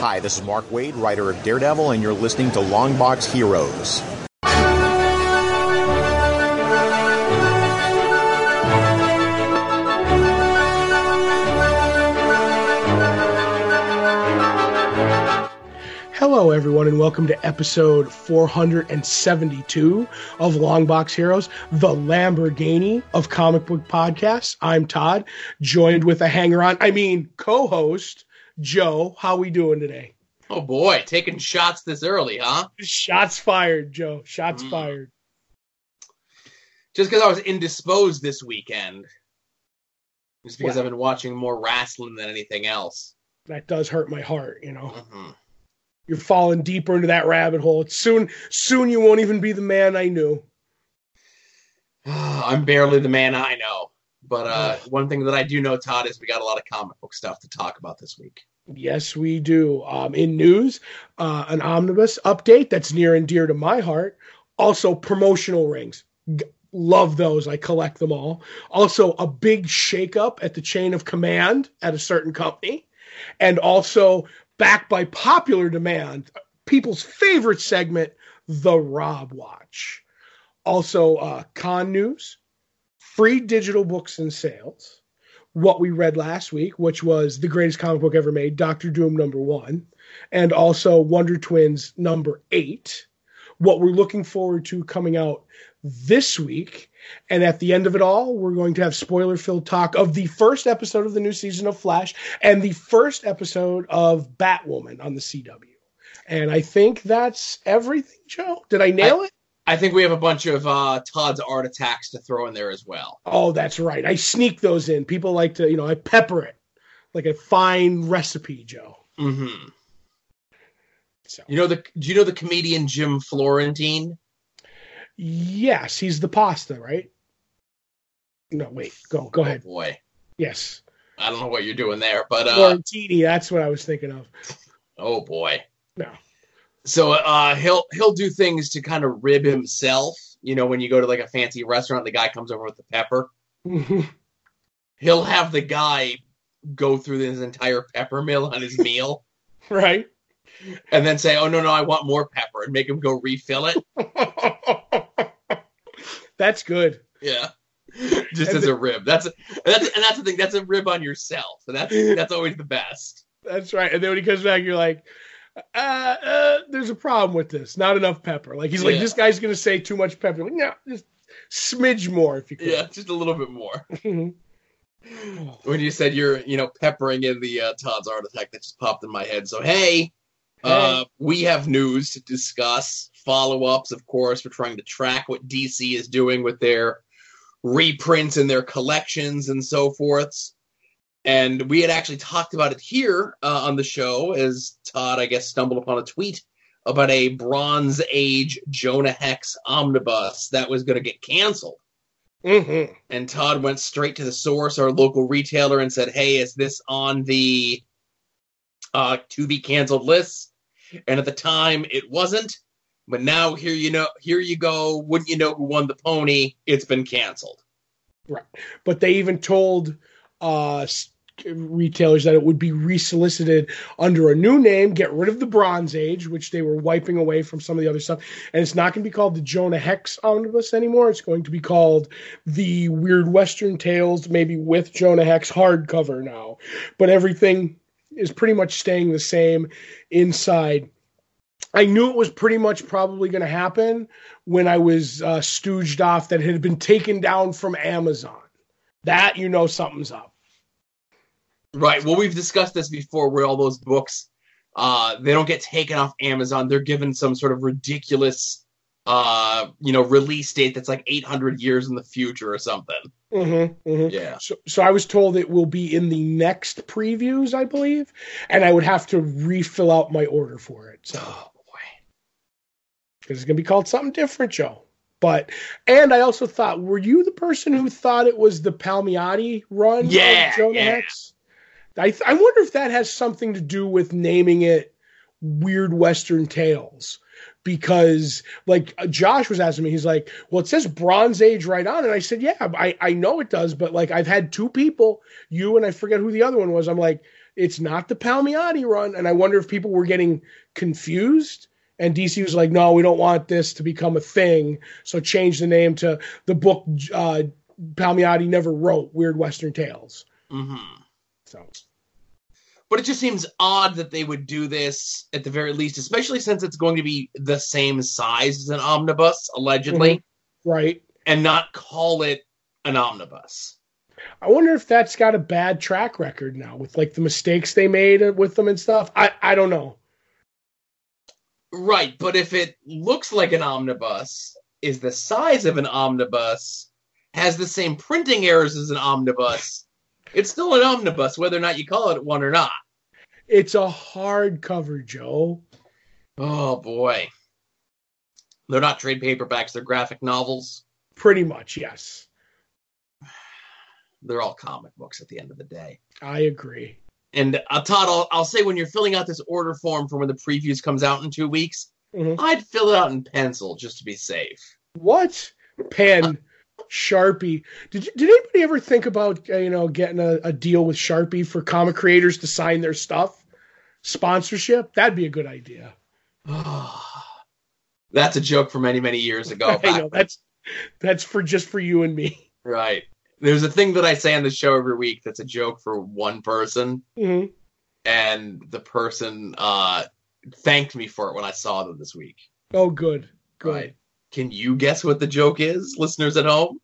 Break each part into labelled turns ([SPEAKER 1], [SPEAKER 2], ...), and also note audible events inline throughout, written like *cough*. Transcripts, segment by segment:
[SPEAKER 1] Hi, this is Mark Waid, writer of Daredevil, and you're listening to Longbox Heroes.
[SPEAKER 2] Hello, everyone, and welcome to episode 472 of Longbox Heroes, the Lamborghini of comic book podcasts. I'm Todd, joined with a hanger-on, I mean, co-host Joe. How we doing today?
[SPEAKER 3] Oh boy, taking shots this early, huh?
[SPEAKER 2] Shots fired, Joe. Shots
[SPEAKER 3] Mm.
[SPEAKER 2] fired.
[SPEAKER 3] Just because I was indisposed this weekend. Just because
[SPEAKER 2] Wow.
[SPEAKER 3] I've been watching more wrestling than anything else.
[SPEAKER 2] That does hurt my heart, you know.
[SPEAKER 3] Mhm.
[SPEAKER 2] You're falling deeper into that rabbit hole. It's soon, soon you won't even be the man I knew. *sighs*
[SPEAKER 3] I'm barely the man I know. But uh, one thing that I do know, Todd, is we got a lot of comic book stuff to talk about this week.
[SPEAKER 2] Yes, we do. Um, in news, uh, an omnibus update that's near and dear to my heart. Also, promotional rings. G- love those. I collect them all. Also, a big shakeup at the chain of command at a certain company. And also, backed by popular demand, people's favorite segment, The Rob Watch. Also, uh, con news, free digital books and sales what we read last week, which was the greatest comic book ever made, Doctor Doom number one, and also Wonder Twins number eight. What we're looking forward to coming out this week. And at the end of it all, we're going to have spoiler filled talk of the first episode of the new season of Flash and the first episode of Batwoman on the CW. And I think that's everything, Joe. Did I nail it?
[SPEAKER 3] I think we have a bunch of uh, Todd's art attacks to throw in there as well.
[SPEAKER 2] Oh, that's right. I sneak those in. People like to, you know, I pepper it like a fine recipe, Joe.
[SPEAKER 3] Mm-hmm.
[SPEAKER 2] So
[SPEAKER 3] You know the? Do you know the comedian Jim Florentine?
[SPEAKER 2] yes, he's the pasta, right? No, wait, go go ahead.
[SPEAKER 3] Oh boy,
[SPEAKER 2] Yes,
[SPEAKER 3] I don't know what you're doing there, but uh,
[SPEAKER 2] Florentini. That's what I was thinking of.
[SPEAKER 3] oh boy.
[SPEAKER 2] No.
[SPEAKER 3] So uh, he'll he'll do things to kind of rib himself. You know, when you go to like a fancy restaurant, the guy comes over with the pepper. *laughs* He'll have the guy go through his entire pepper mill on his meal, *laughs*
[SPEAKER 2] right.
[SPEAKER 3] and then say, "Oh no, no, I want more pepper," and make him go refill it. *laughs*
[SPEAKER 2] that's good.
[SPEAKER 3] Yeah, just
[SPEAKER 2] And
[SPEAKER 3] as a rib. That's that's and that's the thing. That's a rib on yourself. And that's that's always the best.
[SPEAKER 2] That's right. And then when he comes back, you're like, uh, uh, there's a problem with this. Not enough pepper. Like he's like, this guy's gonna say too much pepper. Like, no, just smidge more if you could.
[SPEAKER 3] Yeah, just a little bit more. *laughs*
[SPEAKER 2] Mhm.
[SPEAKER 3] when you said you're, you know, peppering in the uh, Todd's art attack, that just popped in my head. So hey, uh, we have news to discuss. Follow ups, of course. We're trying to track what DC is doing with their reprints and their collections and so forth. And we had actually talked about it here uh, on the show as Todd, I guess, stumbled upon a tweet about a Bronze Age Jonah Hex omnibus that was going to get canceled.
[SPEAKER 2] Mhm.
[SPEAKER 3] And Todd went straight to the source, our local retailer, and said, "Hey, is this on the uh, to be canceled list?" And at the time, it wasn't. But now, here you know, here you go. Wouldn't you know who won the pony? It's been canceled. Right.
[SPEAKER 2] but they even told uh, retailers that it would be resolicited under a new name, get rid of the Bronze Age, which they were wiping away from some of the other stuff, and it's not going to be called the Jonah Hex Omnibus anymore. It's going to be called the Weird Western Tales, maybe with Jonah Hex hardcover now. But everything is pretty much staying the same inside. I knew it was pretty much probably going to happen when I was uh, stooged off that it had been taken down from Amazon. That you know something's up.
[SPEAKER 3] Right. Well, we've discussed this before, where all those books, uh, they don't get taken off Amazon. They're given some sort of ridiculous, uh, you know, release date that's like 800 years in the future or something.
[SPEAKER 2] Mm-hmm, mm-hmm.
[SPEAKER 3] Yeah.
[SPEAKER 2] So, so I was told it will be in the next previews, I believe, and I would have to refill out my order for it. So
[SPEAKER 3] Oh boy.
[SPEAKER 2] because it's going to be called something different, Joe. But and I also thought, were you the person who thought it was the Palmiotti run?
[SPEAKER 3] Yeah,
[SPEAKER 2] Jonah
[SPEAKER 3] yeah.
[SPEAKER 2] Hex? I th- I wonder if that has something to do with naming it Weird Western Tales. Because like Josh was asking me, he's like, "Well, it says Bronze Age right on," and I said, "Yeah, I I know it does, but like I've had two people, you and I forget who the other one was. I'm like, it's not the Palmiotti run. And I wonder if people were getting confused. And DC was like, no, we don't want this to become a thing. So change the name to the book uh, Palmiotti never wrote, Weird Western Tales.
[SPEAKER 3] Mm-hmm.
[SPEAKER 2] So,
[SPEAKER 3] But it just seems odd that they would do this at the very least, especially since it's going to be the same size as an omnibus, allegedly, mm-hmm.
[SPEAKER 2] right.
[SPEAKER 3] and not call it an omnibus.
[SPEAKER 2] I wonder if that's got a bad track record now with like the mistakes they made with them and stuff. I, I don't know.
[SPEAKER 3] Right, but if it looks like an omnibus, is the size of an omnibus, has the same printing errors as an omnibus, it's still an omnibus, whether or not you call it one or not.
[SPEAKER 2] It's a hardcover, Joe.
[SPEAKER 3] Oh boy. They're not trade paperbacks, they're graphic novels.
[SPEAKER 2] Pretty much, yes.
[SPEAKER 3] They're all comic books at the end of the day.
[SPEAKER 2] I agree.
[SPEAKER 3] And uh, Todd, I'll, I'll say when you're filling out this order form for when the previews comes out in two weeks,
[SPEAKER 2] Mhm.
[SPEAKER 3] I'd fill it out in pencil just to be safe.
[SPEAKER 2] What pen? Sharpie. Did you, did anybody ever think about uh, you know getting a, a deal with Sharpie for comic creators to sign their stuff? Sponsorship? That'd be a good idea. *sighs*
[SPEAKER 3] That's a joke from many, many years ago. *laughs*
[SPEAKER 2] I know that's that's for just for you and me.
[SPEAKER 3] Right. There's a thing that I say on the show every week that's a joke for one person,
[SPEAKER 2] Mhm.
[SPEAKER 3] and the person uh, thanked me for it when I saw them this week.
[SPEAKER 2] Oh, good, good.
[SPEAKER 3] Right. Can you guess what the joke is, listeners at home?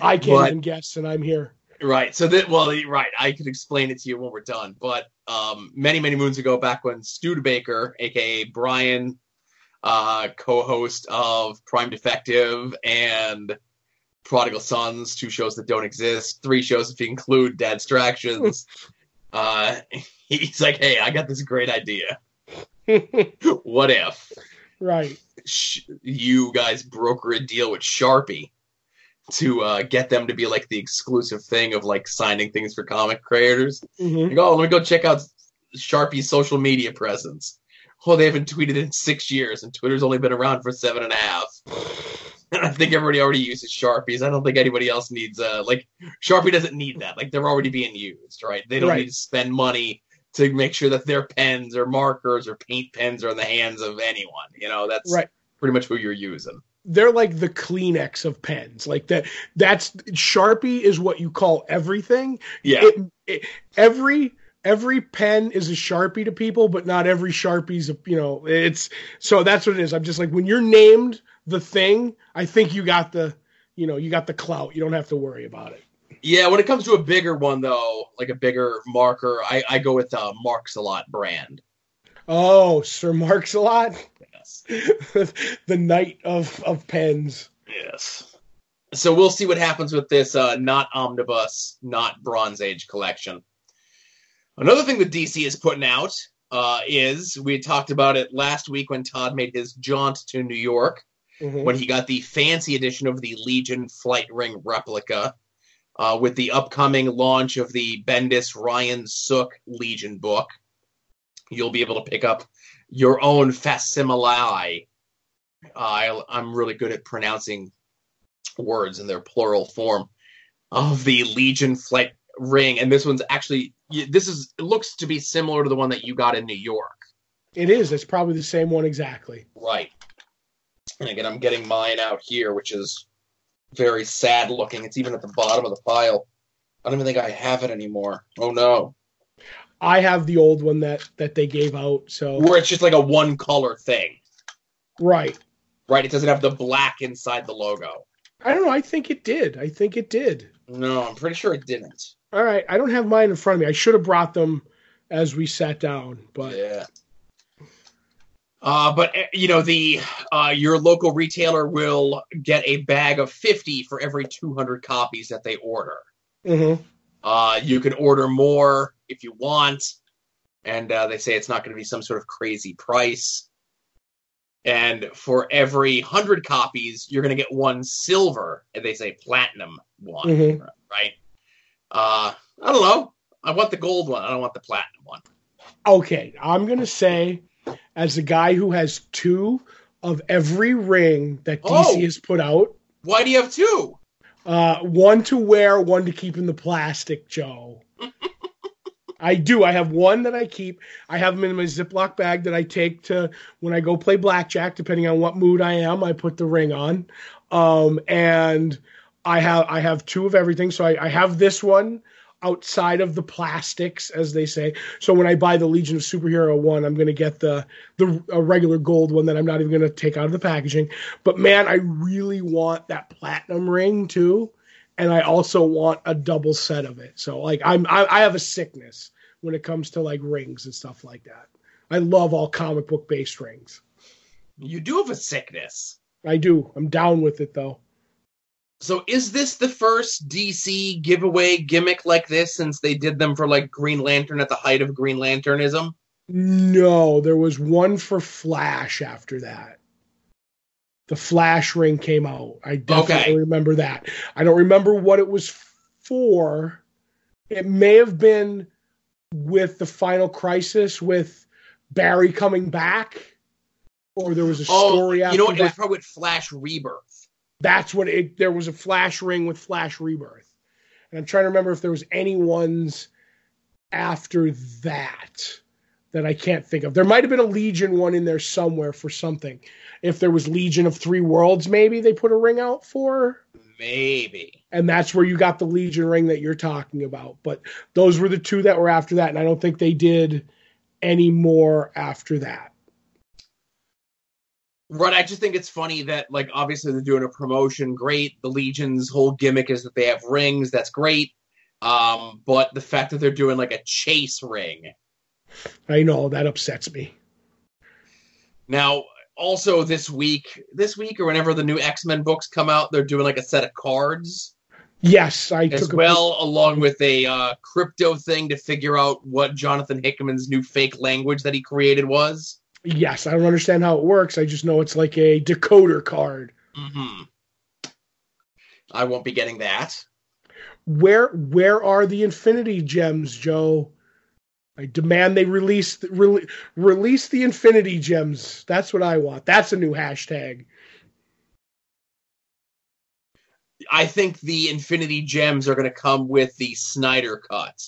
[SPEAKER 2] I can't
[SPEAKER 3] But-
[SPEAKER 2] even guess, and I'm here.
[SPEAKER 3] Right. So that well, right. I could explain it to you when we're done. But um, many, many moons ago, back when Studebaker, aka Brian, uh, co-host of Prime Defective and Prodigal Sons, two shows that don't exist, three shows if you include Dad Distractions. *laughs* uh, he's like, "Hey, I got this great idea. *laughs* What if
[SPEAKER 2] right.
[SPEAKER 3] Sh- you guys broker a deal with Sharpie to uh, get them to be like the exclusive thing of like signing things for comic creators.
[SPEAKER 2] hmm
[SPEAKER 3] Like, oh, let me go check out Sharpie's social media presence. Oh, they haven't tweeted in six years, and Twitter's only been around for seven and a half. And *laughs* I think everybody already uses Sharpies. I don't think anybody else needs uh like Sharpie doesn't need that. Like they're already being used, right? They don't
[SPEAKER 2] Right.
[SPEAKER 3] need to spend money to make sure that their pens or markers or paint pens are in the hands of anyone. You know, that's
[SPEAKER 2] Right.
[SPEAKER 3] pretty much who you're using.
[SPEAKER 2] They're like the Kleenex of pens. Like that. That's Sharpie is what you call everything.
[SPEAKER 3] Yeah.
[SPEAKER 2] It, it, every every pen is a Sharpie to people, but not every Sharpie's a you know. It's so that's what it is. I'm just like when you're named the thing, I think you got the you know you got the clout. You don't have to worry about it.
[SPEAKER 3] Yeah, when it comes to a bigger one though, like a bigger marker, I, I go with uh, Marks a Lot brand.
[SPEAKER 2] Oh, Sir Marks a lot.
[SPEAKER 3] Yes. *laughs*
[SPEAKER 2] the knight of of pens.
[SPEAKER 3] Yes. So we'll see what happens with this uh, not omnibus, not Bronze Age collection. Another thing that DC is putting out uh, is we talked about it last week when Todd made his jaunt to New York
[SPEAKER 2] Mhm.
[SPEAKER 3] when he got the fancy edition of the Legion Flight Ring replica uh, with the upcoming launch of the Bendis Ryan Sook Legion book. You'll be able to pick up your own facsimile. Uh, I, I'm really good at pronouncing words in their plural form of the Legion Flight Ring, and this one's actually this is it looks to be similar to the one that you got in New York.
[SPEAKER 2] It is. It's probably the same one exactly.
[SPEAKER 3] Right. And again, I'm getting mine out here, which is very sad looking. It's even at the bottom of the pile. I don't even think I have it anymore. Oh no.
[SPEAKER 2] I have the old one that that they gave out. So
[SPEAKER 3] Where it's just like a one color thing.
[SPEAKER 2] right.
[SPEAKER 3] Right? It doesn't have the black inside the logo.
[SPEAKER 2] I don't know. I think it did. I think it did.
[SPEAKER 3] No, I'm pretty sure it didn't.
[SPEAKER 2] All right. I don't have mine in front of me. I should have brought them as we sat down, but
[SPEAKER 3] Yeah. Uh, but uh, you know the uh, your local retailer will get a bag of 50 for every 200 copies that they order.
[SPEAKER 2] Mhm.
[SPEAKER 3] Uh, you can order more if you want, and uh, they say it's not going to be some sort of crazy price. And for every hundred copies, you're going to get one silver, and they say platinum one,
[SPEAKER 2] Mhm.
[SPEAKER 3] right? Uh, I don't know. I want the gold one. I don't want the platinum one.
[SPEAKER 2] okay. I'm gonna say, as a guy who has two of every ring that DC
[SPEAKER 3] Oh.
[SPEAKER 2] has put out,
[SPEAKER 3] Why do you have two?
[SPEAKER 2] uh, one to wear, one to keep in the plastic, Joe. *laughs* I do. I have one that I keep. I have them in my Ziploc bag that I take to when I go play blackjack. Depending on what mood I am, I put the ring on. Um, and I have I have two of everything. So I, I have this one outside of the plastics, as they say. So when I buy the Legion of Superhero one, I'm going to get the the a regular gold one that I'm not even going to take out of the packaging. But man, I really want that platinum ring too, and I also want a double set of it. So like I'm I, I have a sickness when it comes to like rings and stuff like that. I love all comic book based rings.
[SPEAKER 3] You do have a sickness.
[SPEAKER 2] I do. I'm down with it though.
[SPEAKER 3] So is this the first DC giveaway gimmick like this since they did them for like Green Lantern at the height of Green Lanternism?
[SPEAKER 2] No, there was one for Flash after that. The Flash ring came out. I definitely
[SPEAKER 3] Okay.
[SPEAKER 2] remember that. I don't remember what it was for. It may have been with the final crisis with Barry coming back, or there was a
[SPEAKER 3] Oh,
[SPEAKER 2] story after
[SPEAKER 3] you know what? It was probably with Flash Rebirth.
[SPEAKER 2] That's what it. There was a Flash ring with Flash Rebirth, and I'm trying to remember if there was any ones after that that I can't think of. There might have been a Legion one in there somewhere for something. If there was Legion of Three Worlds, maybe they put a ring out for,
[SPEAKER 3] Maybe.
[SPEAKER 2] and that's where you got the Legion ring that you're talking about. But those were the two that were after that, and I don't think they did any more after that.
[SPEAKER 3] Right, I just think it's funny that, like, obviously they're doing a promotion. Great. The Legion's whole gimmick is that they have rings. That's great. Um, but the fact that they're doing like a chase ring.
[SPEAKER 2] I know that upsets me.
[SPEAKER 3] Now, also this week, this week or whenever the new X Men books come out, they're doing like a set of cards
[SPEAKER 2] Yes, I
[SPEAKER 3] as
[SPEAKER 2] took a
[SPEAKER 3] well, along with a uh, crypto thing to figure out what Jonathan Hickman's new fake language that he created was.
[SPEAKER 2] Yes, I don't understand how it works. I just know it's like a decoder card.
[SPEAKER 3] hmm I won't be getting that.
[SPEAKER 2] Where where are the Infinity Gems, Joe? I demand they release re- release the Infinity Gems. That's what I want. That's a new hashtag.
[SPEAKER 3] I think the Infinity Gems are going to come with the Snyder cut.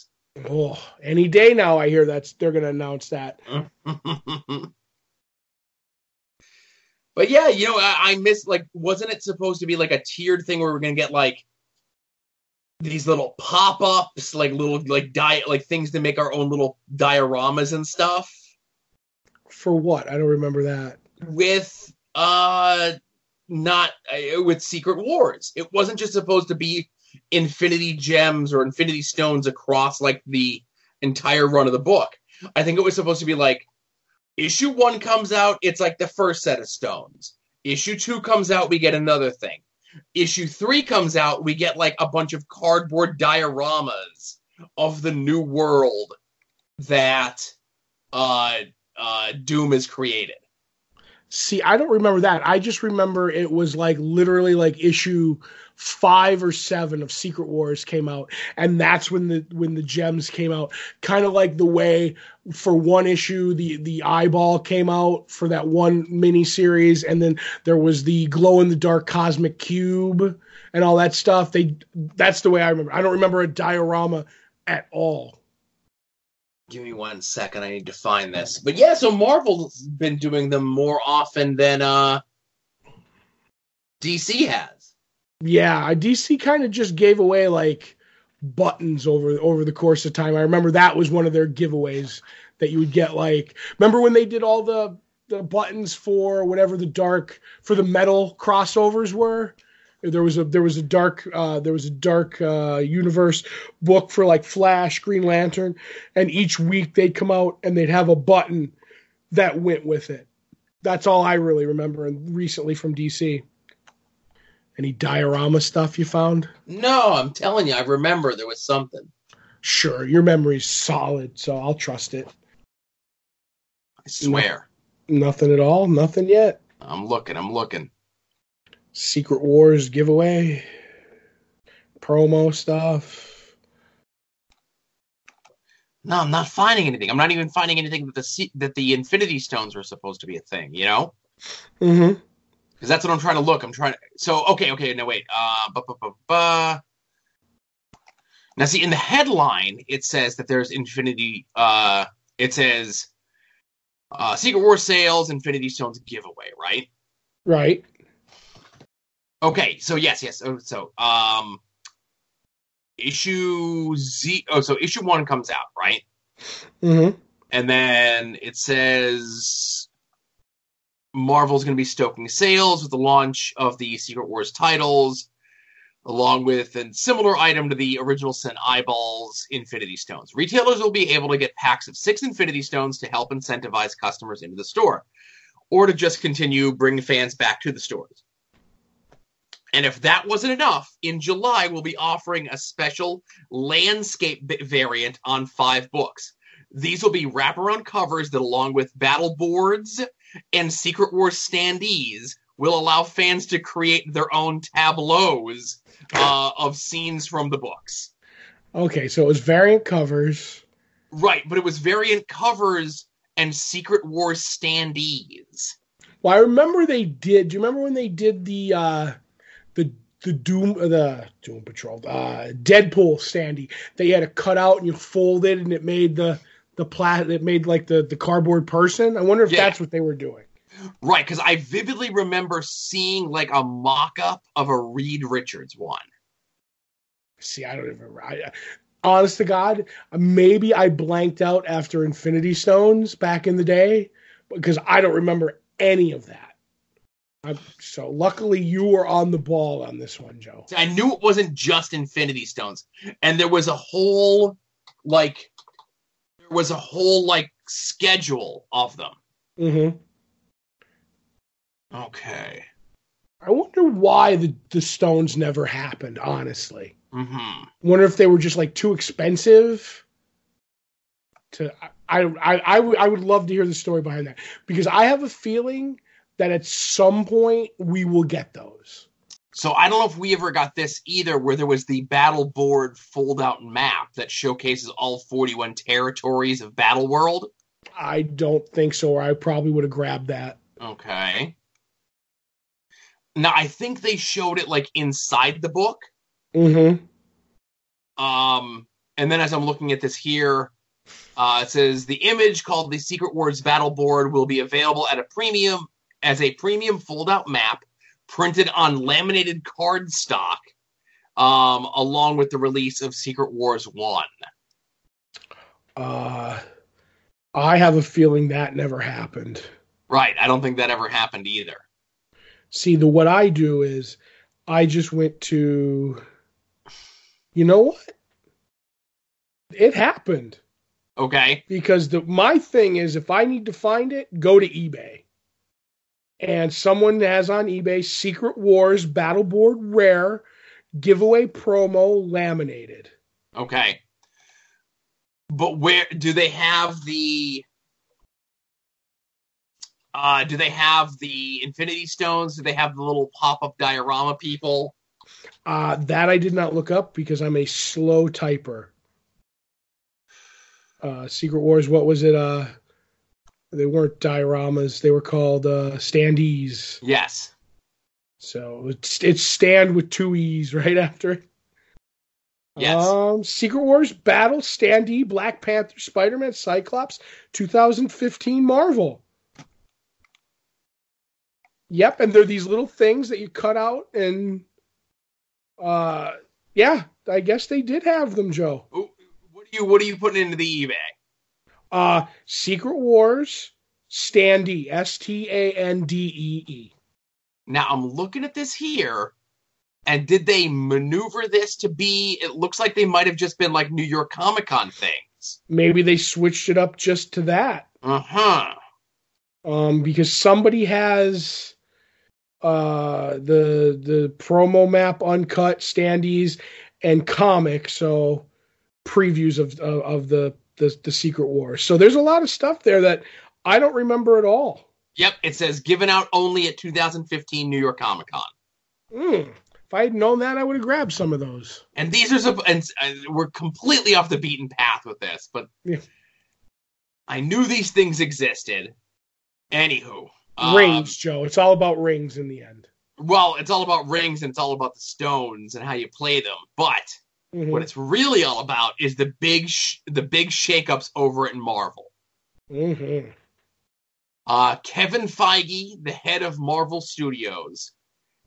[SPEAKER 2] Oh, any day now I hear that's they're going to announce that. *laughs*
[SPEAKER 3] but yeah, you know, I, I miss like, wasn't it supposed to be like a tiered thing where we're gonna get like these little pop ups, like little like diet like things to make our own little dioramas and stuff
[SPEAKER 2] For what? I don't remember that.
[SPEAKER 3] with uh not uh, with Secret Wars. It wasn't just supposed to be Infinity Gems or Infinity Stones across like the entire run of the book. I think it was supposed to be like issue one comes out, it's like the first set of stones. Issue two comes out, we get another thing. Issue three comes out, we get like a bunch of cardboard dioramas of the new world that uh, uh, Doom has created.
[SPEAKER 2] See, I don't remember that. I just remember it was like literally like issue five or seven of Secret Wars came out, and that's when the when the gems came out. Kind of like the way for one issue the the eyeball came out for that one mini series, and then there was the glow in the dark cosmic cube and all that stuff. They that's the way I remember. I don't remember a diorama at all.
[SPEAKER 3] Give me one second. I need to find this. But yeah, so Marvel's been doing them more often than uh, DC has.
[SPEAKER 2] Yeah, DC kind of just gave away like buttons over over the course of time. I remember that was one of their giveaways that you would get like remember when they did all the the buttons for whatever the dark for the metal crossovers were? There was a there was a dark uh, there was a dark uh, universe book for like Flash, Green Lantern, and each week they'd come out and they'd have a button that went with it. That's all I really remember and recently from DC. Any diorama stuff you found?
[SPEAKER 3] No, I'm telling you, I remember there was something.
[SPEAKER 2] Sure, your memory's solid, so I'll trust it.
[SPEAKER 3] I swear.
[SPEAKER 2] Nothing at all, nothing yet.
[SPEAKER 3] I'm looking. I'm looking.
[SPEAKER 2] Secret Wars giveaway, promo stuff.
[SPEAKER 3] No, I'm not finding anything. I'm not even finding anything that the that the Infinity Stones were supposed to be a thing. You know,
[SPEAKER 2] Mm-hmm.
[SPEAKER 3] Because that's what I'm trying to look. I'm trying to. So okay, okay. No, wait. Uh, bu- bu- bu- bu- Now, see, in the headline, it says that there's Infinity. Uh, it says uh, Secret War sales, Infinity Stones giveaway, right?
[SPEAKER 2] Right.
[SPEAKER 3] Okay, so yes, yes. So, so um, issue Z. Oh, so issue one comes out, right?
[SPEAKER 2] Mm-hmm.
[SPEAKER 3] And then it says Marvel's going to be stoking sales with the launch of the Secret Wars titles, along with a similar item to the original Sin Eyeballs Infinity Stones. Retailers will be able to get packs of six Infinity Stones to help incentivize customers into the store, or to just continue bringing fans back to the stores. And if that wasn't enough, in July we'll be offering a special landscape variant on five books. These will be wraparound covers that, along with battle boards and Secret Wars standees, will allow fans to create their own tableaus uh, of scenes from the books.
[SPEAKER 2] Okay, so it was variant covers.
[SPEAKER 3] Right, but it was variant covers and Secret Wars standees.
[SPEAKER 2] Well, I remember they did. Do you remember when they did the uh the the Doom uh, the Doom Patrol uh Deadpool standee? They had a cutout and you fold it and it made the the plat that made like the the cardboard person. I wonder if
[SPEAKER 3] Yeah.
[SPEAKER 2] that's what they were doing.
[SPEAKER 3] Right, because I vividly remember seeing like a mock up of a Reed Richards one.
[SPEAKER 2] See, I don't even. I, honest to God, maybe I blanked out after Infinity Stones back in the day because I don't remember any of that. I'm, so luckily you were on the ball on this one, Joe.
[SPEAKER 3] I knew it wasn't just Infinity Stones, and there was a whole like there was a whole like schedule of them.
[SPEAKER 2] Mm-hmm.
[SPEAKER 3] Okay.
[SPEAKER 2] I wonder why the the Stones never happened. Honestly,
[SPEAKER 3] Mm-hmm.
[SPEAKER 2] Wonder if they were just like too expensive. To I I I I would love to hear the story behind that because I have a feeling that at some point we will get those.
[SPEAKER 3] So I don't know if we ever got this either, where there was the battle board fold out map that showcases all 41 territories of Battle World.
[SPEAKER 2] I don't think so, or I probably would have grabbed that.
[SPEAKER 3] Okay. Now I think they showed it like inside the book.
[SPEAKER 2] Mm-hmm.
[SPEAKER 3] Um, and then as I'm looking at this here, uh, it says the image called the Secret Wars Battle Board will be available at a premium as a premium fold-out map printed on laminated cardstock, um, along with the release of Secret Wars One.
[SPEAKER 2] Uh, I have a feeling that never happened.
[SPEAKER 3] Right. I don't think that ever happened either.
[SPEAKER 2] See, the what I do is I just went to, you know what? It happened
[SPEAKER 3] Okay.
[SPEAKER 2] because the my thing is if I need to find it, go to eBay. And someone has on eBay Secret Wars Battle Board Rare giveaway promo laminated.
[SPEAKER 3] Okay. But where do they have the uh do they have the Infinity Stones? Do they have the little pop-up diorama people?
[SPEAKER 2] Uh, that I did not look up because I'm a slow typer. Uh, Secret Wars, what was it? They weren't dioramas; they were called uh, standees.
[SPEAKER 3] Yes.
[SPEAKER 2] So it's it's stand with two e's right after it.
[SPEAKER 3] Yes.
[SPEAKER 2] Um, Secret Wars Battle Standee Black Panther Spider Man Cyclops 2015 Marvel. Yep, and they're these little things that you cut out and uh yeah, I guess they did have them, Joe.
[SPEAKER 3] What are you what are you putting into the eBay?
[SPEAKER 2] Uh Secret Wars Standee S T A N D E E.
[SPEAKER 3] Now I'm looking at this here, and did they maneuver this to be? It looks like they might have just been like New York Comic Con things.
[SPEAKER 2] Maybe they switched it up just to that.
[SPEAKER 3] Uh huh.
[SPEAKER 2] um, because somebody has uh, the the promo map uncut standees and comic so previews of of, of the, the the secret wars so there's a lot of stuff there that i don't remember at all
[SPEAKER 3] Yep. It says given out only at 2015 New York Comic Con.
[SPEAKER 2] Hmm. if i had known that i would have grabbed some of those
[SPEAKER 3] And these are some, and uh, we're completely off the beaten path with this, but
[SPEAKER 2] Yeah.
[SPEAKER 3] I knew these things existed. Anywho, um,
[SPEAKER 2] rings joe it's all about rings in the end
[SPEAKER 3] Well, it's all about rings and it's all about the stones and how you play them. But
[SPEAKER 2] Mhm.
[SPEAKER 3] What it's really all about is the big sh- the big shakeups over at Marvel.
[SPEAKER 2] Mhm.
[SPEAKER 3] Uh, Kevin Feige, the head of Marvel Studios,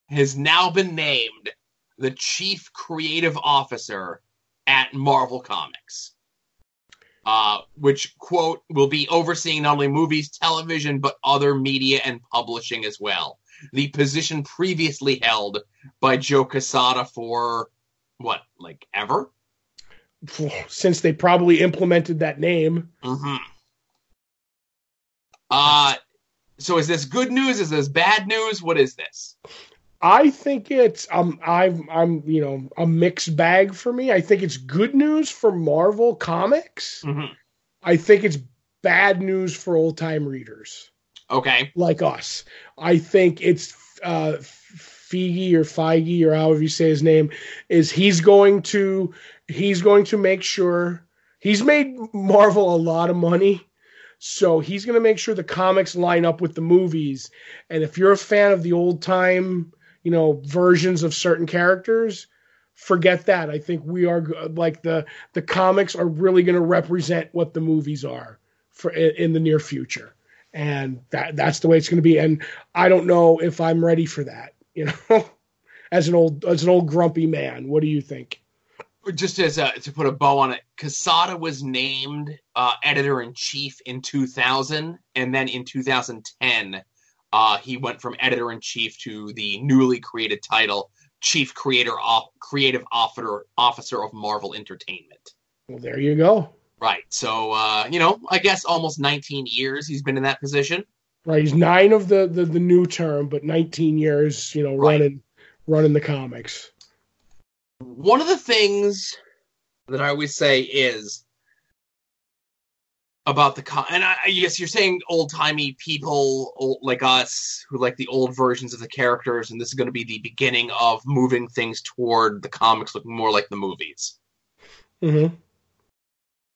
[SPEAKER 3] has now been named the chief creative officer at Marvel Comics. Uh, which, quote, will be overseeing not only movies, television, but other media and publishing as well. The position previously held by Joe Quesada for, what, like ever? *sighs*
[SPEAKER 2] Since they probably implemented that name.
[SPEAKER 3] Mm-hmm. Uh, so is this good news? Is this bad news? What is this?
[SPEAKER 2] I think it's um I'm I'm you know a mixed bag for me. I think it's good news for Marvel Comics.
[SPEAKER 3] Mhm.
[SPEAKER 2] I think it's bad news for old time readers
[SPEAKER 3] Okay.
[SPEAKER 2] like us. I think it's uh Feige or Feige or however you say his name is he's going to he's going to make sure he's made Marvel a lot of money. So he's going to make sure the comics line up with the movies. And if you're a fan of the old time, you know, versions of certain characters, forget that. I think we are like the the comics are really going to represent what the movies are for in the near future. And that that's the way it's going to be. And I don't know if I'm ready for that, you know. *laughs* as an old as an old grumpy man, what do you think?
[SPEAKER 3] Just as a, to put a bow on it, Quesada was named uh, editor in chief in 2000, and then in 2010, uh, he went from editor in chief to the newly created title, chief creator Op- creative officer officer of Marvel Entertainment.
[SPEAKER 2] Well, there you go.
[SPEAKER 3] Right. So, uh, you know, I guess almost 19 years he's been in that position.
[SPEAKER 2] Right, he's nine of the the, the new term, but 19 years, you know,
[SPEAKER 3] Right.
[SPEAKER 2] running running the comics.
[SPEAKER 3] one of the things that I always say is about the con- and I, I guess you're saying old timey people old, like us who like the old versions of the characters, and this is going to be the beginning of moving things toward the comics looking more like the movies.
[SPEAKER 2] hmm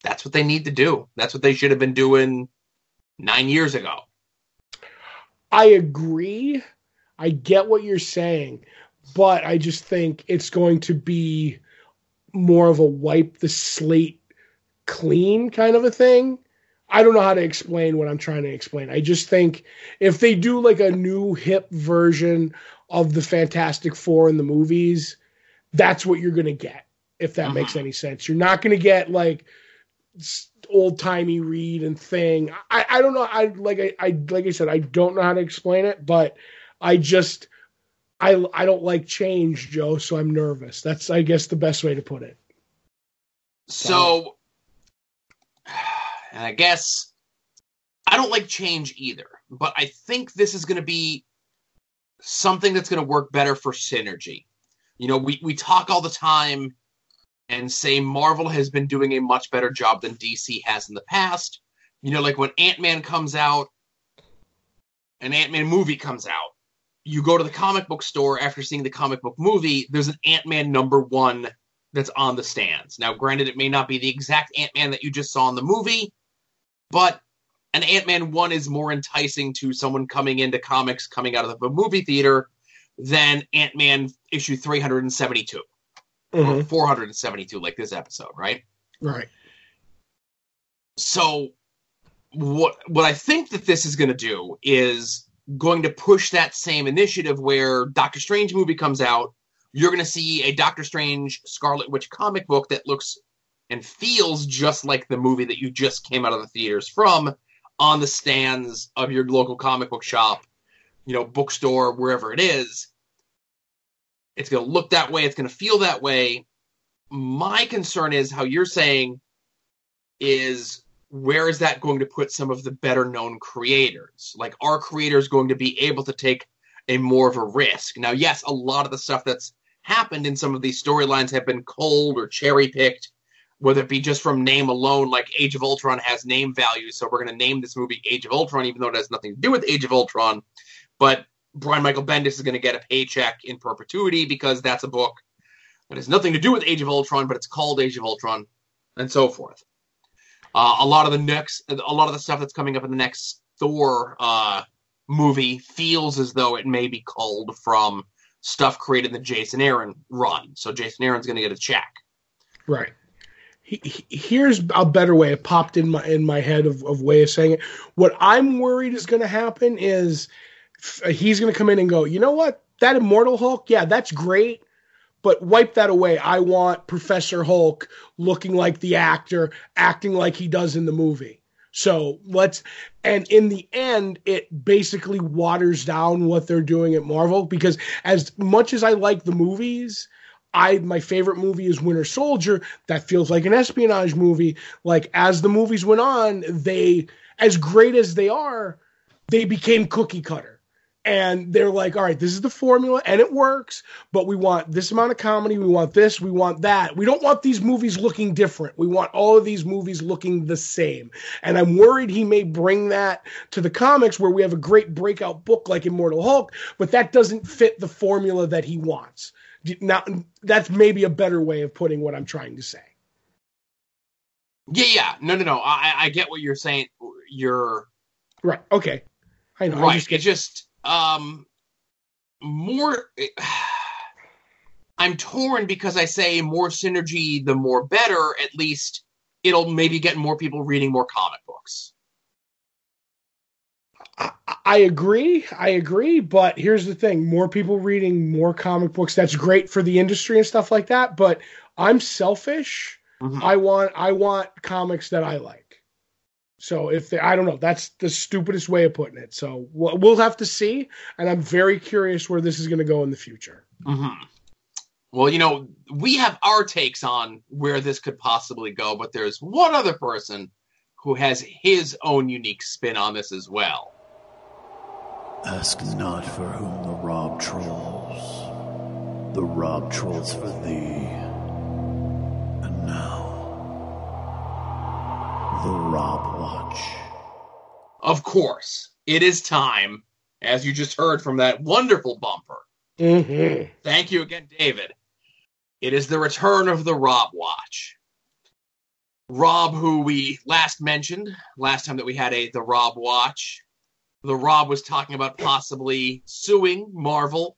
[SPEAKER 3] That's what they need to do. That's what they should have been doing nine years ago.
[SPEAKER 2] I agree. I get what you're saying, but I just think it's going to be more of a wipe the slate clean kind of a thing. I don't know how to explain what I'm trying to explain. I just think if they do like a new hip version of the Fantastic Four in the movies, that's what you're going to get, if that
[SPEAKER 3] Mhm.
[SPEAKER 2] makes any sense. You're not going to get like old timey Reed and thing. I, I don't know. I like I, I like I said, I don't know how to explain it, but I just I I don't like change, Joe, so I'm nervous. That's I guess the best way to put it.
[SPEAKER 3] So, and I guess I don't like change either, but I think this is going to be something that's going to work better for synergy. You know, we, we talk all the time and say Marvel has been doing a much better job than DC has in the past. You know, like when Ant Man comes out, an Ant Man movie comes out, you go to the comic book store after seeing the comic book movie, there's an Ant Man number one that's on the stands. Now, granted, it may not be the exact Ant Man that you just saw in the movie, but an Ant Man 1 is more enticing to someone coming into comics coming out of the movie theater than Ant Man issue 372 Mm-hmm. or 472, like this episode, right?
[SPEAKER 2] Right.
[SPEAKER 3] So, what what I think that this is going to do is going to push that same initiative where Doctor Strange movie comes out, you're going to see a Doctor Strange Scarlet Witch comic book that looks and feels just like the movie that you just came out of the theaters from on the stands of your local comic book shop, you know, bookstore, wherever it is. It's going to look that way, it's going to feel that way. My concern is how you're saying is where is that going to put some of the better known creators? Like, are creators going to be able to take a more of a risk? Now, yes, a lot of the stuff that's happened in some of these storylines have been cold or cherry picked, whether it be just from name alone, like Age of Ultron has name value, so we're going to name this movie Age of Ultron, even though it has nothing to do with Age of Ultron. But Brian Michael Bendis is going to get a paycheck in perpetuity because that's a book that has nothing to do with Age of Ultron, but it's called Age of Ultron, and so forth. Uh, a lot of the next, a lot of the stuff that's coming up in the next Thor uh, movie feels as though it may be culled from stuff created in the Jason Aaron run. So Jason Aaron's going to get a check.
[SPEAKER 2] Right. He, he, here's a better way. It popped in my in my head of, of way of saying it. What I'm worried is going to happen is he's going to come in and go. You know what? That Immortal Hulk, yeah, that's great, but wipe that away. I want Professor Hulk looking like the actor, acting like he does in the movie. So let's, and in the end, it basically waters down what they're doing at Marvel because as much as I like the movies, I my favorite movie is Winter Soldier. That feels like an espionage movie. Like as the movies went on, they as great as they are, they became cookie cutter. And they're like, all right, this is the formula and it works, but we want this amount of comedy, we want this, we want that. We don't want these movies looking different. We want all of these movies looking the same. And I'm worried he may bring that to the comics where we have a great breakout book like Immortal Hulk, but that doesn't fit the formula that he wants. Now, that's maybe a better way of putting what I'm trying to say.
[SPEAKER 3] Yeah, yeah. No, no, no. I, I get what you're saying. You're
[SPEAKER 2] right. Okay. I know.
[SPEAKER 3] Right. Just it's just um more. I'm torn because I say more synergy, the more better. At least it'll maybe get more people reading more comic books.
[SPEAKER 2] I agree. I agree. But here's the thing more people reading more comic books, that's great for the industry and stuff like that. But I'm selfish. Mm-hmm. I want I want comics that I like. So if they, I don't know, that's the stupidest way of putting it. So we'll, we'll have to see, and I'm very curious where this is going to go in the future.
[SPEAKER 3] Mm-hmm. Well, you know, we have our takes on where this could possibly go, but there's one other person who has his own unique spin on this as well.
[SPEAKER 4] Ask not for whom the rob trolls. The rob trolls for thee. The Rob Watch.
[SPEAKER 3] Of course, it is time, as you just heard from that wonderful bumper.
[SPEAKER 2] Mm-hmm.
[SPEAKER 3] Thank you again, David. It is the return of the Rob Watch. Rob, who we last mentioned last time that we had a the Rob Watch, the Rob was talking about possibly suing Marvel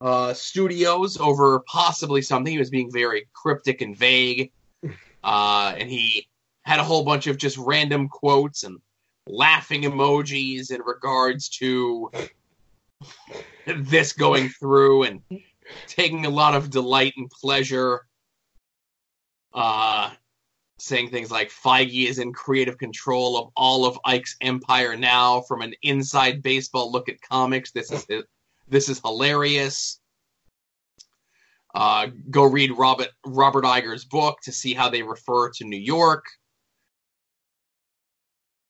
[SPEAKER 3] uh, Studios over possibly something. He was being very cryptic and vague, *laughs* uh, and he had a whole bunch of just random quotes and laughing emojis in regards to this going through and taking a lot of delight and pleasure uh, saying things like Feige is in creative control of all of Ike's empire now. From an inside baseball look at comics, this is this is hilarious. Uh, go read Robert Robert Iger's book to see how they refer to New York.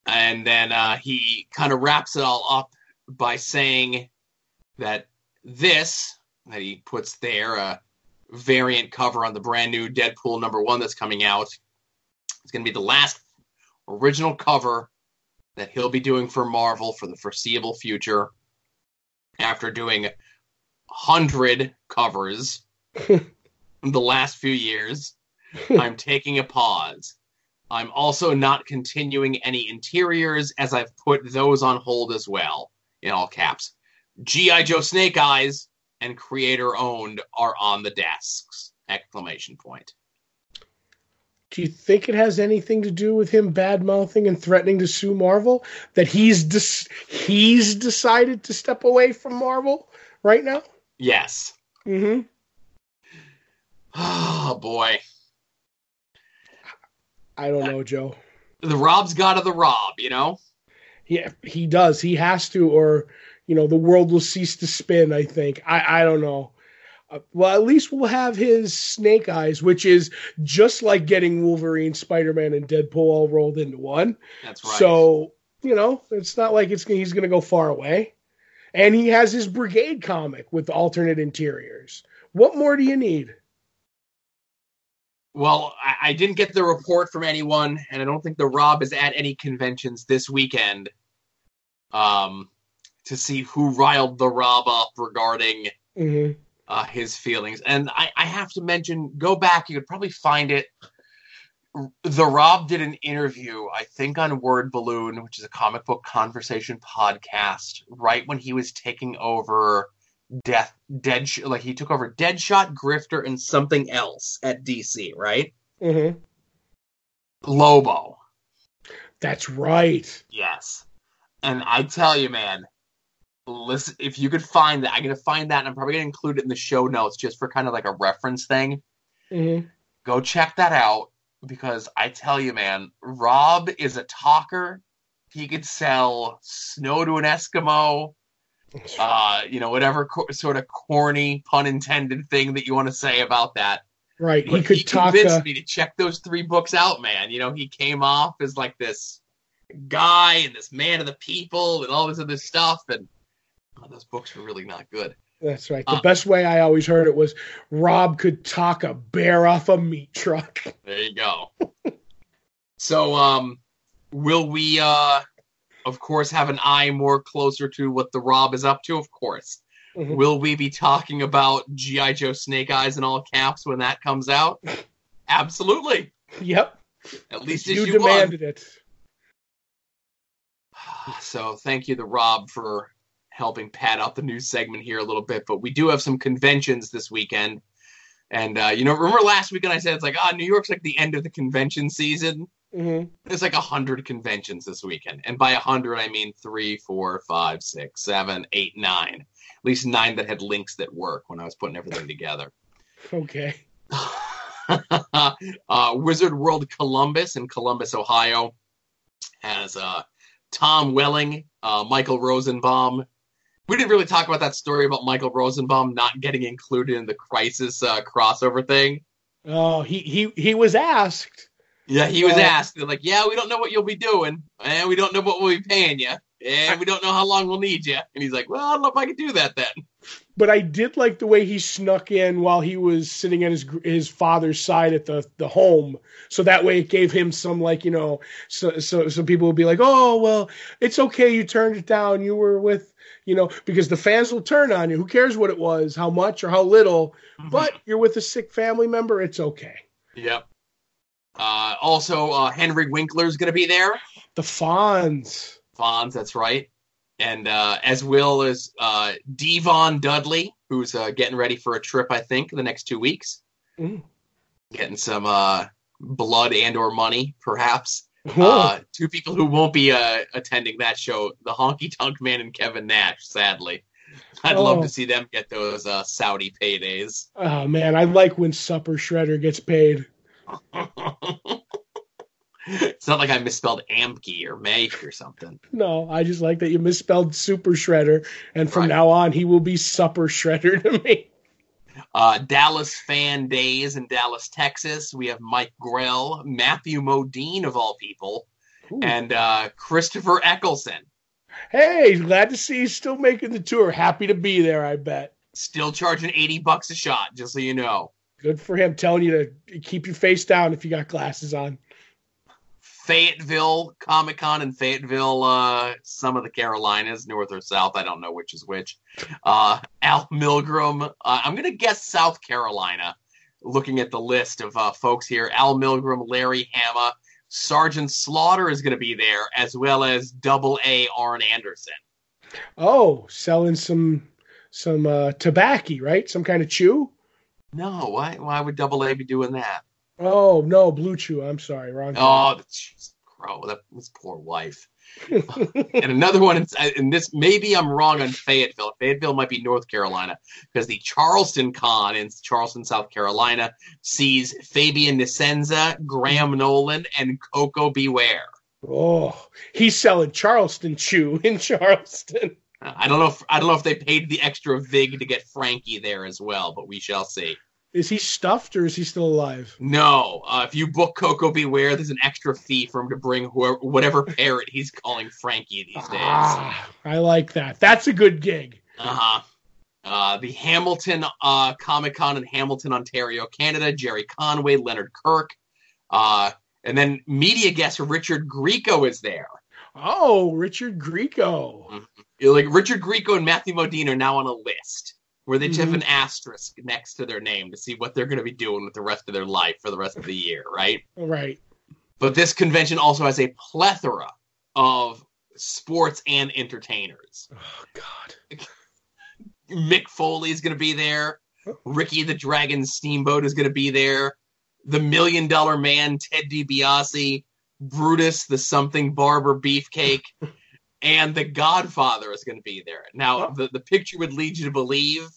[SPEAKER 3] And then uh, he kind of wraps it all up by saying that this that he puts there a variant cover on the brand new Deadpool number one that's coming out it's going to be the last original cover that he'll be doing for Marvel for the foreseeable future. After doing hundred covers *laughs* in the last few years, I'm taking a pause. I'm also not continuing any interiors as I've put those on hold as well, in all caps. G.I. Joe Snake Eyes and creator owned are on the desks! Exclamation point.
[SPEAKER 2] Do you think it has anything to do with him bad mouthing and threatening to sue Marvel? That he's dis- he's decided to step away from Marvel right now?
[SPEAKER 3] Yes.
[SPEAKER 2] Mm-hmm. *sighs*
[SPEAKER 3] Oh boy.
[SPEAKER 2] I don't know, Joe.
[SPEAKER 3] The Rob's got of the Rob, you know?
[SPEAKER 2] Yeah, he does. He has to, or you know, the world will cease to spin, I think. I, I don't know. Uh, well, at least we'll have his Snake Eyes, which is just like getting Wolverine, Spider Man, and Deadpool all rolled into one.
[SPEAKER 3] That's right.
[SPEAKER 2] So you know, it's not like it's he's going to go far away. And he has his Brigade comic with alternate interiors. What more do you need?
[SPEAKER 3] Well, I, I didn't get the report from anyone, and I don't think the Rob is at any conventions this weekend. Um, to see who riled the Rob up regarding
[SPEAKER 2] mm-hmm
[SPEAKER 3] uh, his feelings. And I, I have to mention, go back, you could probably find it. The Rob did an interview, I think, on Word Balloon, which is a comic book conversation podcast, right when he was taking over Death, Dead, like he took over Deadshot, Grifter, and something else at DC, right?
[SPEAKER 2] hmm
[SPEAKER 3] Lobo.
[SPEAKER 2] That's right.
[SPEAKER 3] Yes. And I tell you, man, listen, if you could find that, I'm gonna find that, and I'm probably gonna include it in the show notes just for kind of like a reference thing.
[SPEAKER 2] hmm
[SPEAKER 3] Go check that out because I tell you, man, Rob is a talker. He could sell snow to an Eskimo. Uh, you know, whatever co- sort of corny, pun intended thing that you want to say about that.
[SPEAKER 2] right. He
[SPEAKER 3] But
[SPEAKER 2] could talk.
[SPEAKER 3] convinced
[SPEAKER 2] Uh,
[SPEAKER 3] me to check those three books out, man. You know, he came off as like this guy and this man of the people and all this other stuff, and oh, those books were really not good.
[SPEAKER 2] that's right. The
[SPEAKER 3] uh,
[SPEAKER 2] best way I always heard it was Rob could talk a bear off a meat truck.
[SPEAKER 3] There you go. *laughs* so, um, will we, uh, of course, have an eye more closer to what the Rob is up to? Of course.
[SPEAKER 2] Mhm.
[SPEAKER 3] Will we be talking about GI Joe Snake Eyes in all caps when that comes out? Absolutely.
[SPEAKER 2] Yep.
[SPEAKER 3] At least
[SPEAKER 2] You
[SPEAKER 3] issue one.
[SPEAKER 2] demanded it. *sighs*
[SPEAKER 3] So thank you to Rob for helping pad out the news segment here a little bit. But we do have some conventions this weekend. And uh, you know, remember last weekend I said it's like, ah, New York's like the end of the convention season.
[SPEAKER 2] Hmm
[SPEAKER 3] There's like a hundred conventions this weekend, and by a hundred I mean three, four, five, six, seven, eight, nine. At least nine that had links that work when I was putting everything together.
[SPEAKER 2] Okay. *laughs*
[SPEAKER 3] uh, Wizard World Columbus in Columbus, Ohio, has uh, Tom Welling, uh, Michael Rosenbaum. We didn't really talk about that story about Michael Rosenbaum not getting included in the Crisis uh, crossover thing.
[SPEAKER 2] Oh, he he he was asked.
[SPEAKER 3] Yeah, he was
[SPEAKER 2] Uh,
[SPEAKER 3] asked. They're like, "Yeah, we don't know what you'll be doing, and we don't know what we'll be paying you, and we don't know how long we'll need you." And he's like, "Well, I don't know if I can do that then."
[SPEAKER 2] But I did like the way he snuck in while he was sitting at his his father's side at the the home, so that way it gave him some like you know, so so so people would be like, oh well, it's okay, you turned it down, you were with you know, because the fans will turn on you. Who cares what it was, how much or how little, but you're with a sick family member, it's okay.
[SPEAKER 3] Yep. Uh, also, uh, Henry is going to be there.
[SPEAKER 2] The Fonz.
[SPEAKER 3] Fonz, that's right. And uh, as well as uh, Devon Dudley, who's uh, getting ready for a trip, I think, the next two weeks.
[SPEAKER 2] Mm.
[SPEAKER 3] Getting some uh, blood and or money, perhaps. *laughs*
[SPEAKER 2] Oh,
[SPEAKER 3] Uh, two people who won't be uh, attending that show, the Honky Tonk Man and Kevin Nash, sadly. I'd love
[SPEAKER 2] Oh.
[SPEAKER 3] to see them get those uh, Saudi paydays.
[SPEAKER 2] oh man, I like when Supper Shredder gets paid. *laughs*
[SPEAKER 3] it's not like I misspelled Amke or Make or something.
[SPEAKER 2] No, I just like that you misspelled Super Shredder, and from
[SPEAKER 3] Right.
[SPEAKER 2] now on he will be Supper Shredder to me.
[SPEAKER 3] Uh, Dallas Fan Days in Dallas, Texas. We have Mike Grell, Matthew Modine, of all people,
[SPEAKER 2] Ooh.
[SPEAKER 3] and uh, Christopher Eccleston.
[SPEAKER 2] Hey, glad to see you still making the tour. Happy to be there, I bet.
[SPEAKER 3] Still charging 80 bucks a shot, just so you know.
[SPEAKER 2] Good for him telling you to keep your face down if you got glasses on.
[SPEAKER 3] Fayetteville Comic Con in Fayetteville, uh, some of the Carolinas, north or south. I don't know which is which. Uh, Al Milgrom. Uh, I'm going to guess South Carolina, looking at the list of uh, folks here. Al Milgrom, Larry Hama, Sergeant Slaughter is going to be there, as well as Double A Arn Anderson.
[SPEAKER 2] Oh, selling some some uh tobacco, right? Some kind of chew?
[SPEAKER 3] No, why? Why would Double A be doing that?
[SPEAKER 2] Oh no, blue chew. I'm sorry, wrong.
[SPEAKER 3] Oh, jeez, crow, that his poor wife. *laughs* and another one, and this maybe I'm wrong on Fayetteville. Fayetteville might be North Carolina because the Charleston Con in Charleston, South Carolina, sees Fabian Nicieza, Graham mm-hmm. Nolan, and Koko B. Ware.
[SPEAKER 2] oh, he's selling Charleston chew in Charleston.
[SPEAKER 3] I don't know if I don't know if they paid the extra vig to get Frankie there as well, but we shall see.
[SPEAKER 2] Is he stuffed or is he still alive?
[SPEAKER 3] No, uh, if you book Koko B. Ware, there's an extra fee for him to bring whoever, whatever parrot he's calling Frankie these days.
[SPEAKER 2] Ah, I like that. That's a good gig.
[SPEAKER 3] Uh-huh. Uh, the Hamilton uh, Comic Con in Hamilton, Ontario, Canada. Gerry Conway, Leonard Kirk, uh, and then media guest Richard Grieco is there.
[SPEAKER 2] Oh, Richard Grieco.
[SPEAKER 3] You know, Like Richard Grieco and Matthew Modine are now on a list where they just have
[SPEAKER 2] mm-hmm.
[SPEAKER 3] an asterisk next to their name to see what they're going to be doing with the rest of their life for the rest of the year, right?
[SPEAKER 2] Right.
[SPEAKER 3] But this convention also has a plethora of sports and entertainers.
[SPEAKER 2] Oh God. *laughs*
[SPEAKER 3] Mick Foley is going to be there. Oh. Ricky the Dragon Steamboat is going to be there. The Million Dollar Man, Ted DiBiase, Brutus the Something Barber Beefcake, *laughs* and The Godfather is going to be there. Now,
[SPEAKER 2] Oh.
[SPEAKER 3] the, the picture would lead you to believe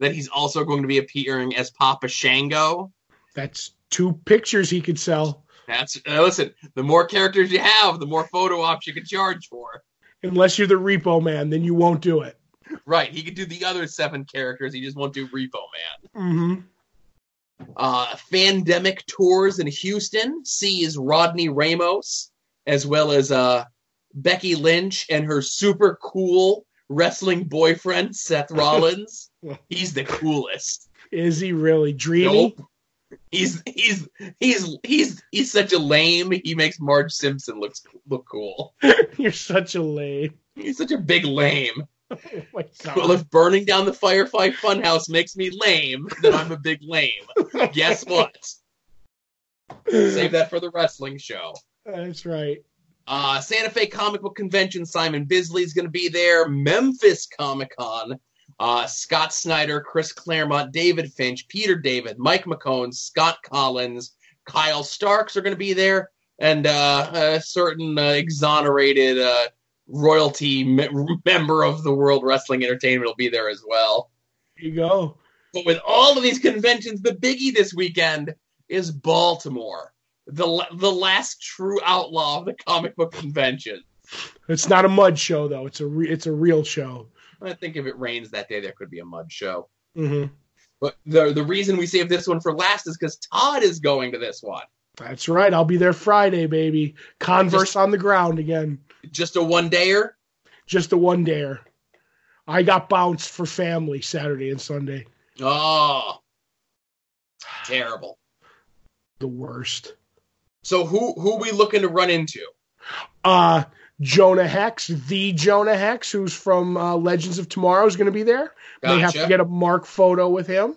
[SPEAKER 3] that he's also going to be appearing as Papa Shango.
[SPEAKER 2] That's two pictures he could sell.
[SPEAKER 3] That's uh, listen. The more characters you have, the more photo ops you can charge for.
[SPEAKER 2] Unless you're the repo man, then you won't do it.
[SPEAKER 3] Right, he could do the other seven characters. He just won't do Repo Man.
[SPEAKER 2] Mm-hmm.
[SPEAKER 3] Uh, Fandemic tours in Houston sees Rodney Ramos as well as uh, Becky Lynch and her super cool wrestling boyfriend Seth Rollins. *laughs* He's the coolest.
[SPEAKER 2] Is he really dreamy?
[SPEAKER 3] Nope. He's he's he's he's he's such a lame. He makes Marge Simpson look look cool. *laughs*
[SPEAKER 2] You're such a lame.
[SPEAKER 3] He's such a big lame. *laughs*
[SPEAKER 2] Oh
[SPEAKER 3] Well, if burning down the Firefly Funhouse makes me lame, then I'm a big lame. Guess what? Save that for the wrestling show.
[SPEAKER 2] That's right.
[SPEAKER 3] Uh, Santa Fe Comic Book Convention, Simon Bisley is going to be there. Memphis Comic Con, uh, Scott Snyder, Chris Claremont, David Finch, Peter David, Mike McKone, Scott Kolins, Kyle Starks are going to be there, and uh, a certain uh, exonerated uh, royalty me- member of the World Wrestling Entertainment will be there as well.
[SPEAKER 2] There you go.
[SPEAKER 3] But with all of these conventions, the biggie this weekend is Baltimore, the the last true outlaw of the comic book convention.
[SPEAKER 2] It's not a mud show though. It's a re- it's a real show.
[SPEAKER 3] I think if it rains that day, there could be a mud show.
[SPEAKER 2] hmm
[SPEAKER 3] But the the reason we saved this one for last is because Todd is going to this one.
[SPEAKER 2] That's right. I'll be there Friday, baby. Converse on the ground again.
[SPEAKER 3] Just a one dayer.
[SPEAKER 2] Just a one dayer. I got bounced for family Saturday and Sunday.
[SPEAKER 3] Oh, terrible.
[SPEAKER 2] The worst.
[SPEAKER 3] So who who we looking to run into?
[SPEAKER 2] Uh Jonah Hex, the Jonah Hex, who's from uh, Legends of Tomorrow, is going to be there. Gotcha. May have to get a mark photo with him.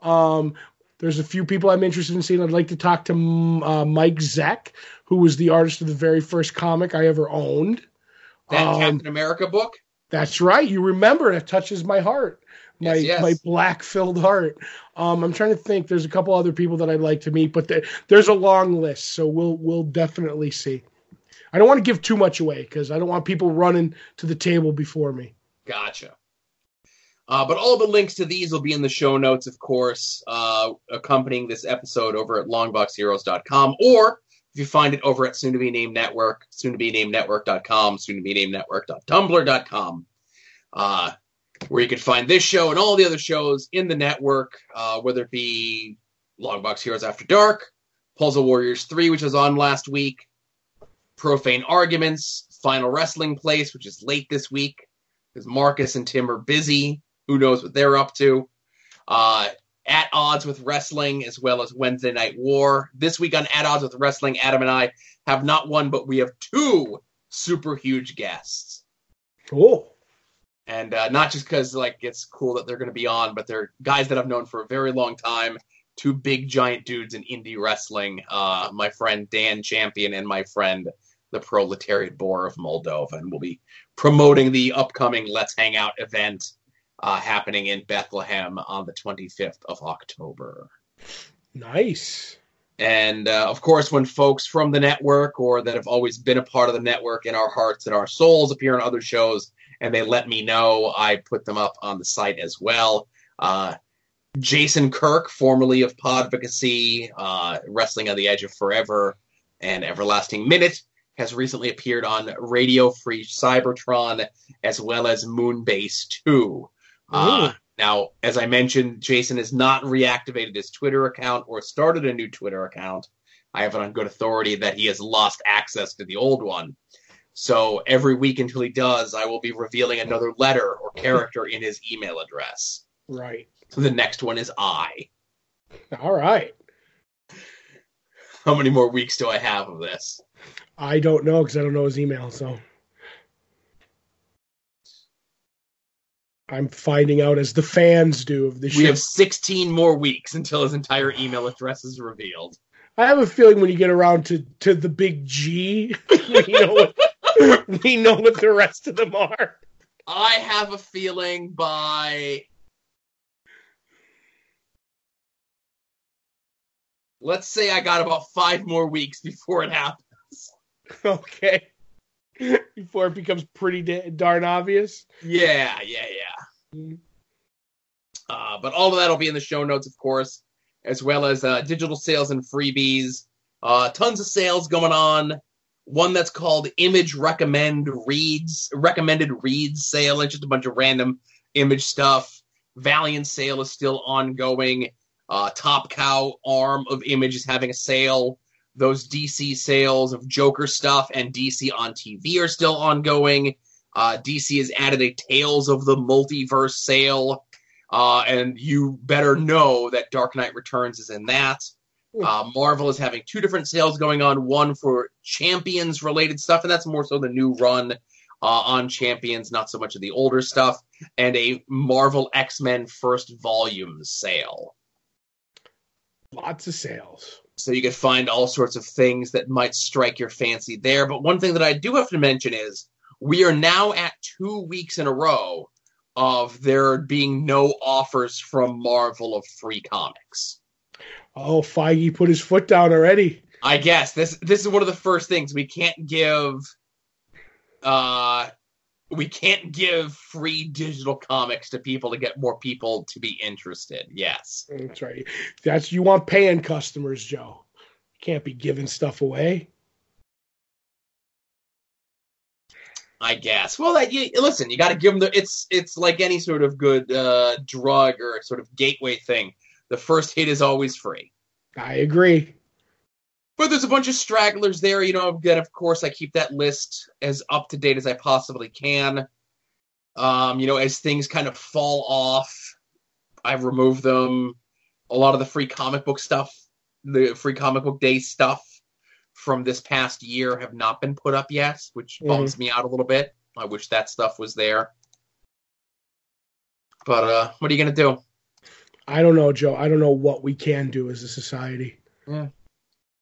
[SPEAKER 2] Um, there's a few people I'm interested in seeing. I'd like to talk to mm, uh, Mike Zeck, who was the artist of the very first comic I ever owned.
[SPEAKER 3] That
[SPEAKER 2] Um,
[SPEAKER 3] Captain America book.
[SPEAKER 2] That's right. You remember it touches my heart. My
[SPEAKER 3] Yes, yes.
[SPEAKER 2] my black filled heart. Um, I'm trying to think. There's a couple other people that I'd like to meet, but there, there's a long list, so we'll we'll definitely see. I don't want to give too much away because I don't want people running to the table before me.
[SPEAKER 3] Gotcha. Uh, but all the links to these will be in the show notes, of course, uh, accompanying this episode over at longboxheroes.com, or if you find it over at soon to be named network, soon to be named network.com, soon to be named network.tumblr.com, uh, where you can find this show and all the other shows in the network, uh, whether it be Longbox Heroes After Dark, Puzzle Warriors 3, which was on last week, Profane Arguments, Final Wrestling Place, which is late this week because Marcus and Tim are busy. Who knows what they're up to? Uh, at odds with wrestling, as well as Wednesday Night War. This week on At Odds with Wrestling, Adam and I have not one, but we have two super huge guests.
[SPEAKER 2] Cool.
[SPEAKER 3] And uh, not just because like it's cool that they're going to be on, but they're guys that I've known for a very long time. Two big giant dudes in indie wrestling. Uh, my friend Dan Champion and my friend the Proletariat Boar of Moldova, and we'll be promoting the upcoming Let's Hang Out event uh, happening in Bethlehem on the 25th of October.
[SPEAKER 2] Nice.
[SPEAKER 3] And uh, of course, when folks from the network or that have always been a part of the network in our hearts and our souls appear on other shows and they let me know, I put them up on the site as well. Uh, Jason Kirk, formerly of Podvocacy, uh, Wrestling on the Edge of Forever, and Everlasting Minute, has recently appeared on Radio Free Cybertron as well as Moonbase 2. Uh, now, as I mentioned, Jason has not reactivated his Twitter account or started a new Twitter account. I have it on good authority that he has lost access to the old one. So every week until he does, I will be revealing another letter or character in his email address.
[SPEAKER 2] Right.
[SPEAKER 3] So the next one is I.
[SPEAKER 2] All right.
[SPEAKER 3] How many more weeks do I have of this?
[SPEAKER 2] I don't know because I don't know his email. So I'm finding out as the fans do of the show.
[SPEAKER 3] We have 16 more weeks until his entire email address is revealed.
[SPEAKER 2] I have a feeling when you get around to to the big G, *laughs* we know what *laughs* we know what the rest of them are.
[SPEAKER 3] I have a feeling by. Let's say I got about five more weeks before it happens. *laughs*
[SPEAKER 2] Okay. Before it becomes pretty darn obvious.
[SPEAKER 3] Yeah, yeah, yeah.
[SPEAKER 2] Mm-hmm.
[SPEAKER 3] Uh, but all of that will be in the show notes, of course, as well as uh, digital sales and freebies. Uh, tons of sales going on one that's called Image Recommend Reads, Recommended Reads sale. It's just a bunch of random image stuff. Valiant sale is still ongoing. Uh, Top Cow arm of Image is having a sale. Those DC sales of Joker stuff and DC on TV are still ongoing. Uh, DC has added a Tales of the Multiverse sale. Uh, and you better know that Dark Knight Returns is in that. Uh, Marvel is having two different sales going on one for Champions related stuff, and that's more so the new run uh, on Champions, not so much of the older stuff, and a Marvel X Men first volume sale.
[SPEAKER 2] Lots of sales.
[SPEAKER 3] So you can find all sorts of things that might strike your fancy there. But one thing that I do have to mention is we are now at two weeks in a row of there being no offers from Marvel of free comics.
[SPEAKER 2] Oh, Feige put his foot down already.
[SPEAKER 3] I guess this this is one of the first things we can't give uh we can't give free digital comics to people to get more people to be interested. Yes.
[SPEAKER 2] That's right. That's you want paying customers, Joe. Can't be giving stuff away.
[SPEAKER 3] I guess. Well, that you listen, you got to give them the. It's it's like any sort of good uh, drug or sort of gateway thing. The first hit is always free.
[SPEAKER 2] I agree.
[SPEAKER 3] But there's a bunch of stragglers there, you know. Again, of course, I keep that list as up to date as I possibly can. Um, you know, as things kind of fall off, I remove them. A lot of the free comic book stuff, the free comic book day stuff from this past year have not been put up yet, which bums me out a little bit. I wish that stuff was there. But uh, what are you gonna do?
[SPEAKER 2] I don't know, Joe. I don't know what we can do as a society. Yeah.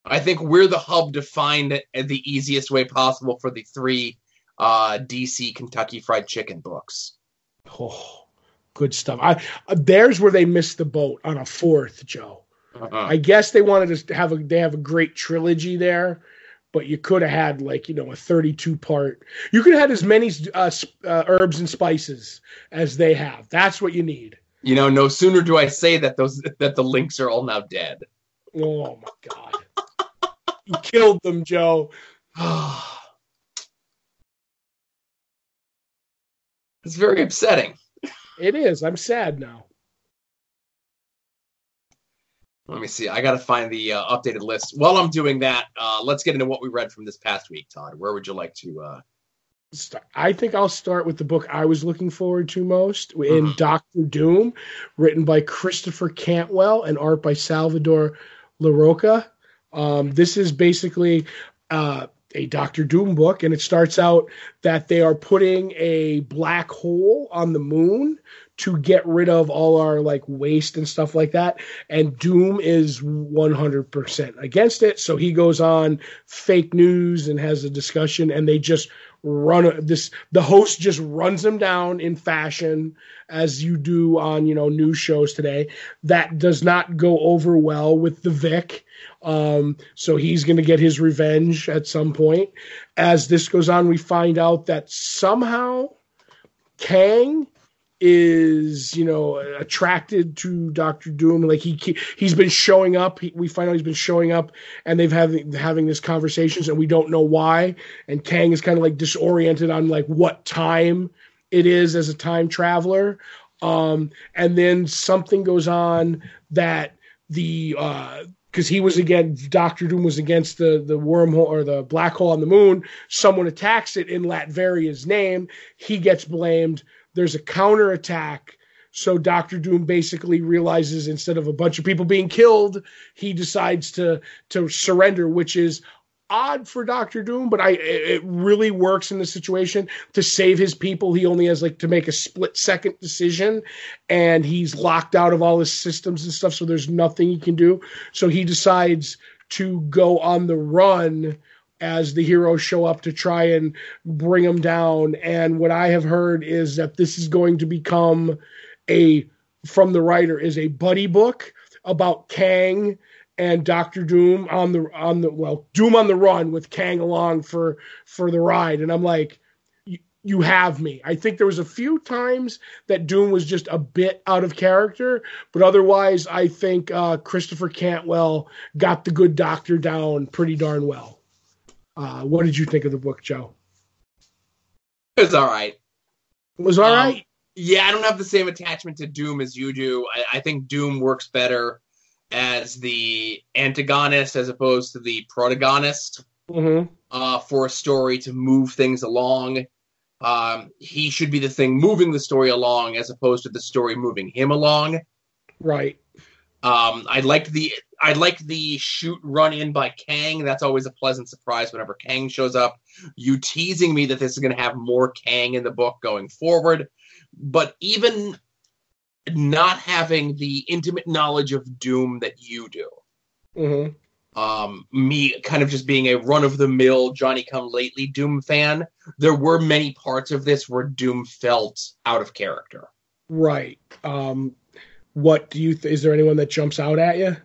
[SPEAKER 3] I think we're the hub to find the easiest way possible for the three uh, DC Kentucky Fried Chicken books.
[SPEAKER 2] Oh, good stuff. I uh, there's where they missed the boat on a fourth, Joe.
[SPEAKER 3] Uh-uh.
[SPEAKER 2] I guess they wanted to have a they have a great trilogy there, but you could have had like you know a 32 part. You could have had as many uh, uh, herbs and spices as they have. That's what you need.
[SPEAKER 3] You know, no sooner do I say that those that the links are all now dead.
[SPEAKER 2] Oh my god, you killed them, Joe. *sighs*
[SPEAKER 3] it's very upsetting.
[SPEAKER 2] It is. I'm sad now.
[SPEAKER 3] Let me see. I got to find the uh, updated list. While I'm doing that, uh, let's get into what we read from this past week, Todd. Where would you like to? Uh...
[SPEAKER 2] I think I'll start with the book I was looking forward to most in
[SPEAKER 3] Mhm.
[SPEAKER 2] Doctor Doom, written by Christopher Cantwell and art by Salvador Larroca. Um, this is basically uh, a Doctor Doom book, and it starts out that they are putting a black hole on the moon to get rid of all our like waste and stuff like that. And Doom is 100% against it. So he goes on fake news and has a discussion, and they just run this. The host just runs him down in fashion as you do on you know news shows today. That does not go over well with the Vic. Um, so he's going to get his revenge at some point. As this goes on, we find out that somehow Kang is you know attracted to Doctor Doom. Like he he's been showing up. He, we find out he's been showing up, and they've having having this conversations, and we don't know why. And Kang is kind of like disoriented on like what time it is as a time traveler. Um, and then something goes on that the uh because he was again Doctor Doom was against the the wormhole or the black hole on the moon. Someone attacks it in Latveria's name. He gets blamed. There's a counterattack. So Doctor Doom basically realizes instead of a bunch of people being killed, he decides to to surrender, which is odd for Doctor Doom, but I it really works in the situation to save his people. He only has like to make a split second decision and he's locked out of all his systems and stuff so there's nothing he can do. So he decides to go on the run as the heroes show up to try and bring him down and what I have heard is that this is going to become a from the writer is a buddy book about Kang and Doctor Doom on the on the well Doom on the run with Kang along for for the ride, and I'm like, "You- you have me. I think there was a few times that Doom was just a bit out of character, but otherwise, I think uh, Christopher Cantwell got the good Doctor down pretty darn well. Uh, what did you think of the book, Joe?
[SPEAKER 3] It's all right.
[SPEAKER 2] It was all
[SPEAKER 3] Um,
[SPEAKER 2] right.
[SPEAKER 3] Yeah, I don't have the same attachment to Doom as you do. I, I think Doom works better as the antagonist as opposed to the protagonist
[SPEAKER 2] Mm-hmm.
[SPEAKER 3] uh, for a story to move things along. Um, he should be the thing moving the story along as opposed to the story moving him along.
[SPEAKER 2] Right.
[SPEAKER 3] Um, I liked the I liked the shoot run in by Kang. That's always a pleasant surprise whenever Kang shows up. You teasing me that this is going to have more Kang in the book going forward, but even not having the intimate knowledge of Doom that you do,
[SPEAKER 2] Mm-hmm.
[SPEAKER 3] um, me kind of just being a run of the mill Johnny Come Lately Doom fan, there were many parts of this where Doom felt out of character.
[SPEAKER 2] Right. Um, what do you? Th- is there anyone that jumps out at you?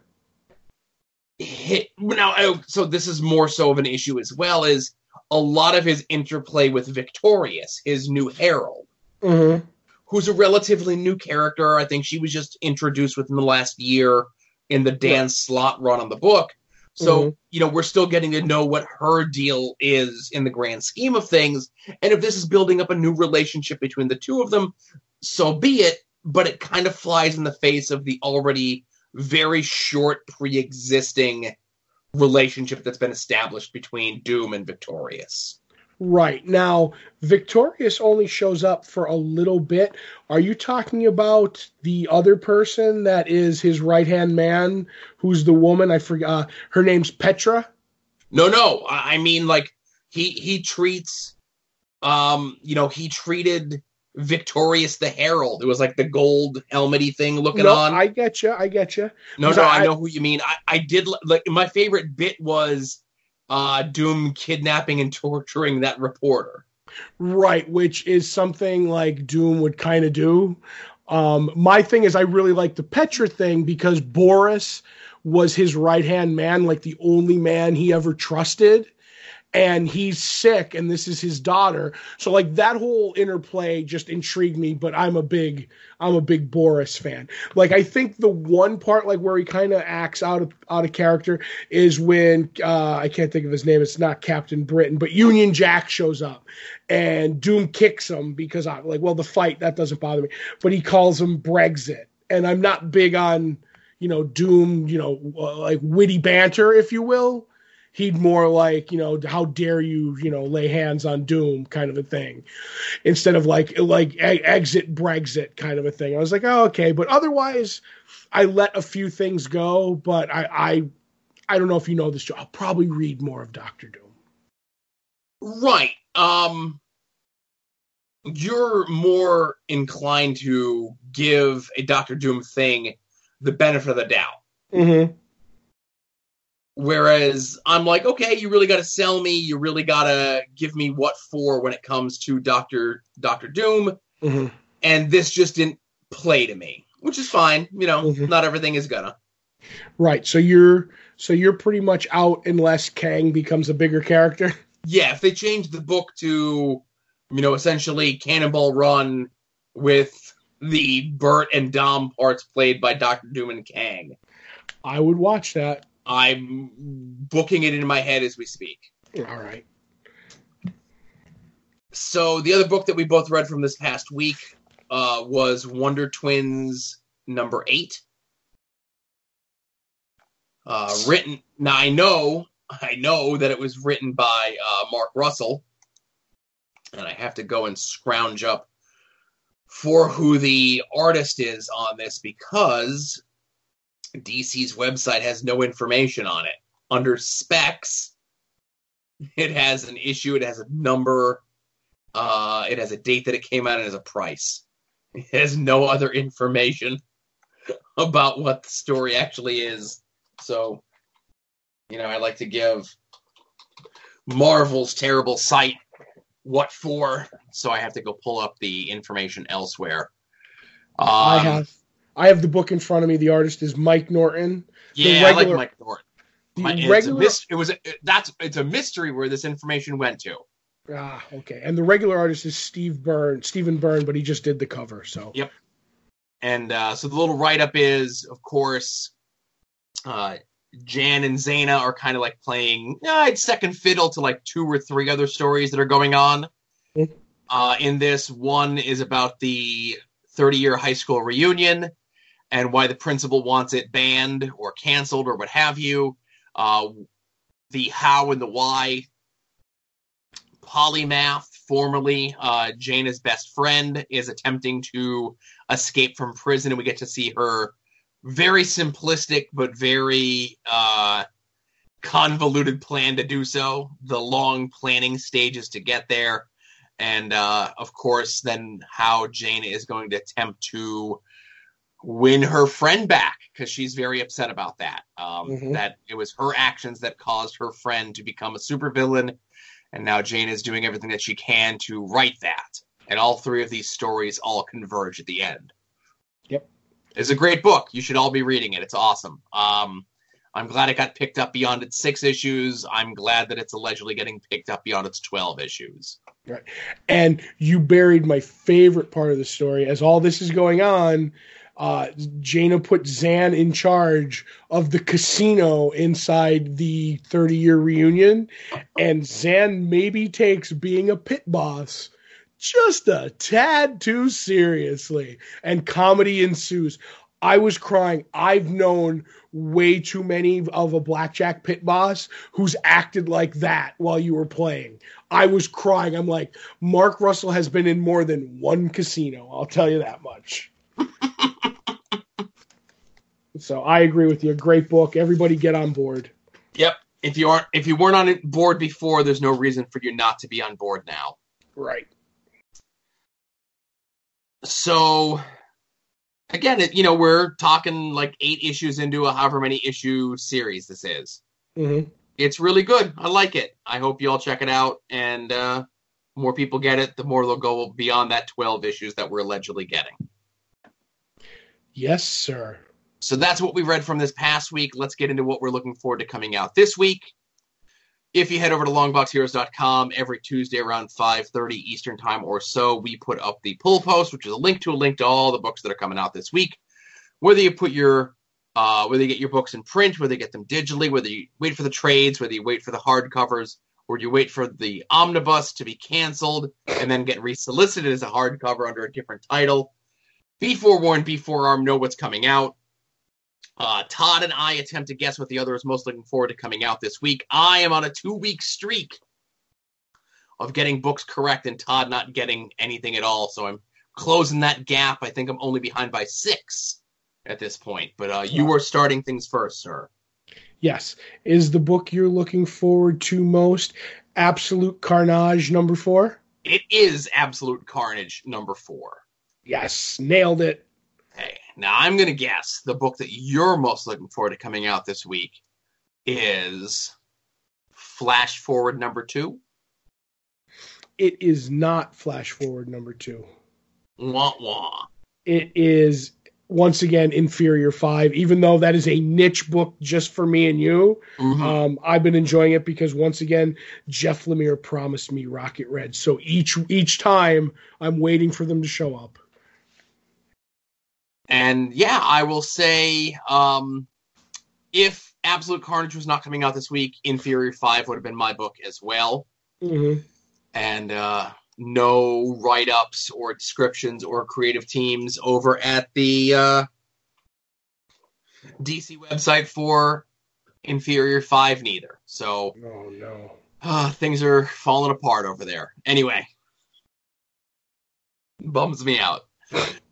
[SPEAKER 3] Hit. Now oh, so this is more so of an issue as well is a lot of his interplay with victorious his new herald
[SPEAKER 2] Mm-hmm.
[SPEAKER 3] who's a relatively new character. I think she was just introduced within the last year in the Dan Slott run on the book. So
[SPEAKER 2] Mhm.
[SPEAKER 3] you know we're still getting to know what her deal is in the grand scheme of things. And if this is building up a new relationship between the two of them so be it. But it kind of flies in the face of the already very short pre-existing relationship that's been established between Doom and Victorious.
[SPEAKER 2] Right. Now, Victorious only shows up for a little bit. Are you talking about the other person that is his right hand man, who's the woman? I forgot. Uh, her name's Petra.
[SPEAKER 3] No, no, I I mean like he he treats um you know he treated Victorious the Herald. It was like the gold helmety thing looking
[SPEAKER 2] no,
[SPEAKER 3] on.
[SPEAKER 2] I get you. I get you.
[SPEAKER 3] no, no,
[SPEAKER 2] I-
[SPEAKER 3] I know who you mean. I I did like my favorite bit was uh Doom kidnapping and torturing that reporter.
[SPEAKER 2] Right, which is something like Doom would kind of do. Um, my thing is, I really like the Petra thing because Boris was his right hand man, like the only man he ever trusted. And he's sick, and this is his daughter. So, like that whole interplay just intrigued me. But I'm a big, I'm a big Boris fan. Like, I think the one part, like where he kind of acts out of out of character, is when uh, I can't think of his name. It's not Captain Britain, but Union Jack shows up, and Doom kicks him because I like, well, the fight that doesn't bother me, but he calls him Brexit, and I'm not big on, you know, Doom, you know, uh, like witty banter, if you will. He'd more like, you know, how dare you, you know, lay hands on Doom kind of a thing, instead of like like exit Brexit kind of a thing. I was like, oh, okay, but otherwise, I let a few things go, but I I, I don't know if you know this. I'll probably read more of Doctor Doom.
[SPEAKER 3] Right. Um you're more inclined to give a Doctor Doom thing the benefit of the doubt.
[SPEAKER 2] Mm-hmm.
[SPEAKER 3] Whereas I'm like, okay, you really got to sell me. You really got to give me what for when it comes to Doctor Doctor Doom.
[SPEAKER 2] Mm-hmm.
[SPEAKER 3] And this just didn't play to me, which is fine. You know,
[SPEAKER 2] Mhm.
[SPEAKER 3] not everything is gonna.
[SPEAKER 2] Right. So you're so you're pretty much out unless Kang becomes a bigger character. *laughs*
[SPEAKER 3] Yeah, if they change the book to, you know, essentially Cannonball Run with the Burt and Dom parts played by Doctor Doom and Kang,
[SPEAKER 2] I would watch that.
[SPEAKER 3] I'm booking it in my head as we speak.
[SPEAKER 2] All right.
[SPEAKER 3] So the other book that we both read from this past week uh, was Wonder Twins number eight. Uh, written now, I know, I know that it was written by uh, Mark Russell, and I have to go and scrounge up for who the artist is on this because DC's website has no information on it. Under specs, it has an issue, it has a number, uh, it has a date that it came out and it has a price. It has no other information *laughs* about what the story actually is. So, you know, I like to give Marvel's terrible site what for, so I have to go pull up the information elsewhere. Um,
[SPEAKER 2] I have I have the book in front of me. The artist is Mike Norton.
[SPEAKER 3] Yeah, I like Mike Norton.
[SPEAKER 2] The
[SPEAKER 3] My- it's a
[SPEAKER 2] regular,
[SPEAKER 3] it was a, that's it's a mystery where this information went to.
[SPEAKER 2] ah, okay, and the regular artist is Steve Byrne, Stephen Byrne, but he just did the cover. So
[SPEAKER 3] Yep. And uh, so the little write up is, of course, uh, Jan and Zaina are kind of like playing uh, it's second fiddle to like two or three other stories that are going on.
[SPEAKER 2] Mhm.
[SPEAKER 3] Uh, in this, one is about the 30 year high school reunion and why the principal wants it banned or canceled or what have you. Uh, the how and the why. Polymath, formerly uh, Jayna's best friend, is attempting to escape from prison, and we get to see her very simplistic but very uh, convoluted plan to do so. The long planning stages to get there, and uh, of course, then how Jayna is going to attempt to win her friend back because she's very upset about that. Um,
[SPEAKER 2] Mhm.
[SPEAKER 3] That it was her actions that caused her friend to become a supervillain, and now Jane is doing everything that she can to right that. And all three of these stories all converge at the end.
[SPEAKER 2] Yep.
[SPEAKER 3] It's a great book. You should all be reading it. It's awesome. Um, I'm glad it got picked up beyond its six issues. I'm glad that it's allegedly getting picked up beyond its 12 issues. Right.
[SPEAKER 2] And you buried my favorite part of the story. As all this is going on, uh, Jayna put Zan in charge of the casino inside the 30 year reunion, and Zan maybe takes being a pit boss just a tad too seriously, and comedy ensues. I was crying. I've known way too many of a blackjack pit boss who's acted like that while you were playing. I was crying. I'm like, Mark Russell has been in more than one casino. I'll tell you that much. *laughs* so I agree with you. Great book. Everybody get on board.
[SPEAKER 3] Yep. If you aren't, if you weren't on board before, there's no reason for you not to be on board now.
[SPEAKER 2] Right.
[SPEAKER 3] So, again, it, you know, we're talking like eight issues into a however many issue series this is.
[SPEAKER 2] hmm
[SPEAKER 3] It's really good. I like it. I hope you all check it out, and uh, more people get it, the more they'll go beyond that 12 issues that we're allegedly getting.
[SPEAKER 2] Yes, sir.
[SPEAKER 3] So that's what we read from this past week. Let's get into what we're looking forward to coming out this week. If you head over to longboxheroes.com every Tuesday around 5:30 Eastern Time or so, we put up the pull post, which is a link to a link to all the books that are coming out this week. Whether you put your uh, whether you get your books in print, whether you get them digitally, whether you wait for the trades, whether you wait for the hardcovers, or you wait for the omnibus to be canceled and then get resolicited as a hardcover under a different title. Be forewarned, be forearmed, know what's coming out. Uh, Todd and I attempt to guess what the other is most looking forward to coming out this week. I am on a two week streak of getting books correct and Todd not getting anything at all. So I'm closing that gap. I think I'm only behind by six at this point. But uh, you are starting things first, sir.
[SPEAKER 2] Yes. Is the book you're looking forward to most Absolute Carnage number four?
[SPEAKER 3] It is Absolute Carnage number four.
[SPEAKER 2] Yes. Nailed it.
[SPEAKER 3] Now I'm going to guess the book that you're most looking forward to coming out this week is Flash Forward number two.
[SPEAKER 2] It is not Flash Forward number two.
[SPEAKER 3] Wah wah.
[SPEAKER 2] It is once again Inferior Five, even though that is a niche book just for me and you.
[SPEAKER 3] Mhm.
[SPEAKER 2] Um, I've been enjoying it because once again, Jeff Lemire promised me Rocket Red. So each each time I'm waiting for them to show up.
[SPEAKER 3] And yeah, I will say, um, if Absolute Carnage was not coming out this week, Inferior Five would have been my book as well.
[SPEAKER 2] hmm
[SPEAKER 3] And uh, no write ups or descriptions or creative teams over at the uh, DC website for Inferior Five neither. So
[SPEAKER 2] Oh no.
[SPEAKER 3] uh, things are falling apart over there. Anyway, bums me out. *laughs*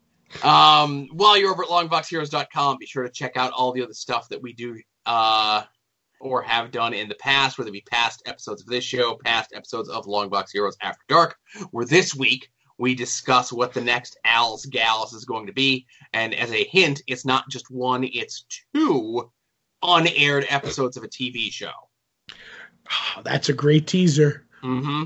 [SPEAKER 3] Um, while you're over at longboxheroes.com, be sure to check out all the other stuff that we do uh, or have done in the past, whether it be past episodes of this show, past episodes of Longbox Heroes After Dark, where this week we discuss what the next Al's Gals is going to be. And as a hint, it's not just one, it's two unaired episodes of a TV show.
[SPEAKER 2] Ah, That's a great teaser.
[SPEAKER 3] hmm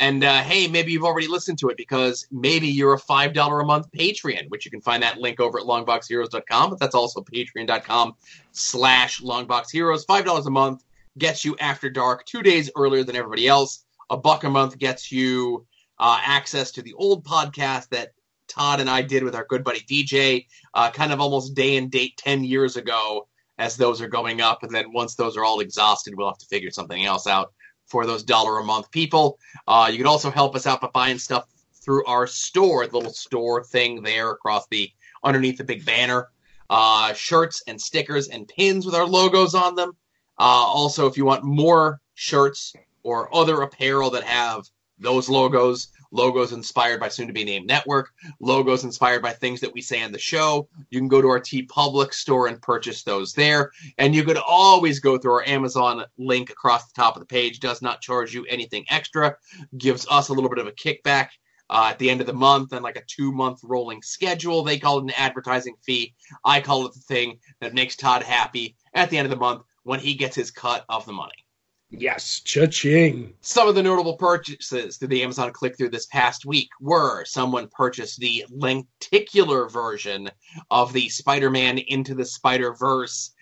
[SPEAKER 3] And uh, hey, maybe you've already listened to it because maybe you're a five dollar a month Patreon, which you can find that link over at longboxheroes.com. But that's also patreon.com slash longboxheroes. Five dollars a month gets you after dark two days earlier than everybody else. A buck a month gets you uh, access to the old podcast that Todd and I did with our good buddy DJ, uh, kind of almost day and date 10 years ago as those are going up. And then once those are all exhausted, we'll have to figure something else out for those dollar a month people. Uh, you can also help us out by buying stuff through our store, the little store thing there across the underneath the big banner. Uh, shirts and stickers and pins with our logos on them. Uh, also, if you want more shirts or other apparel that have those logos, logos inspired by soon to be named network, logos inspired by things that we say on the show. You can go to our TeePublic store and purchase those there. And you could always go through our Amazon link across the top of the page, does not charge you anything extra, gives us a little bit of a kickback. Uh, at the end of the month and like a two month rolling schedule. They call it an advertising fee. I call it the thing that makes Todd happy at the end of the month when he gets his cut of the money.
[SPEAKER 2] Yes, cha-ching.
[SPEAKER 3] Some of the notable purchases through the Amazon click through this past week were someone purchased the lenticular version of the Spider Man Into the Spider Verse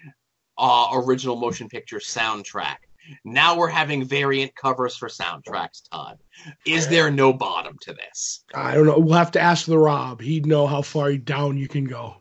[SPEAKER 3] uh, original motion picture soundtrack. Now we're having variant covers for soundtracks, Todd. Is there no bottom to this?
[SPEAKER 2] I don't know. We'll have to ask the Rob. He'd know how far down you can go.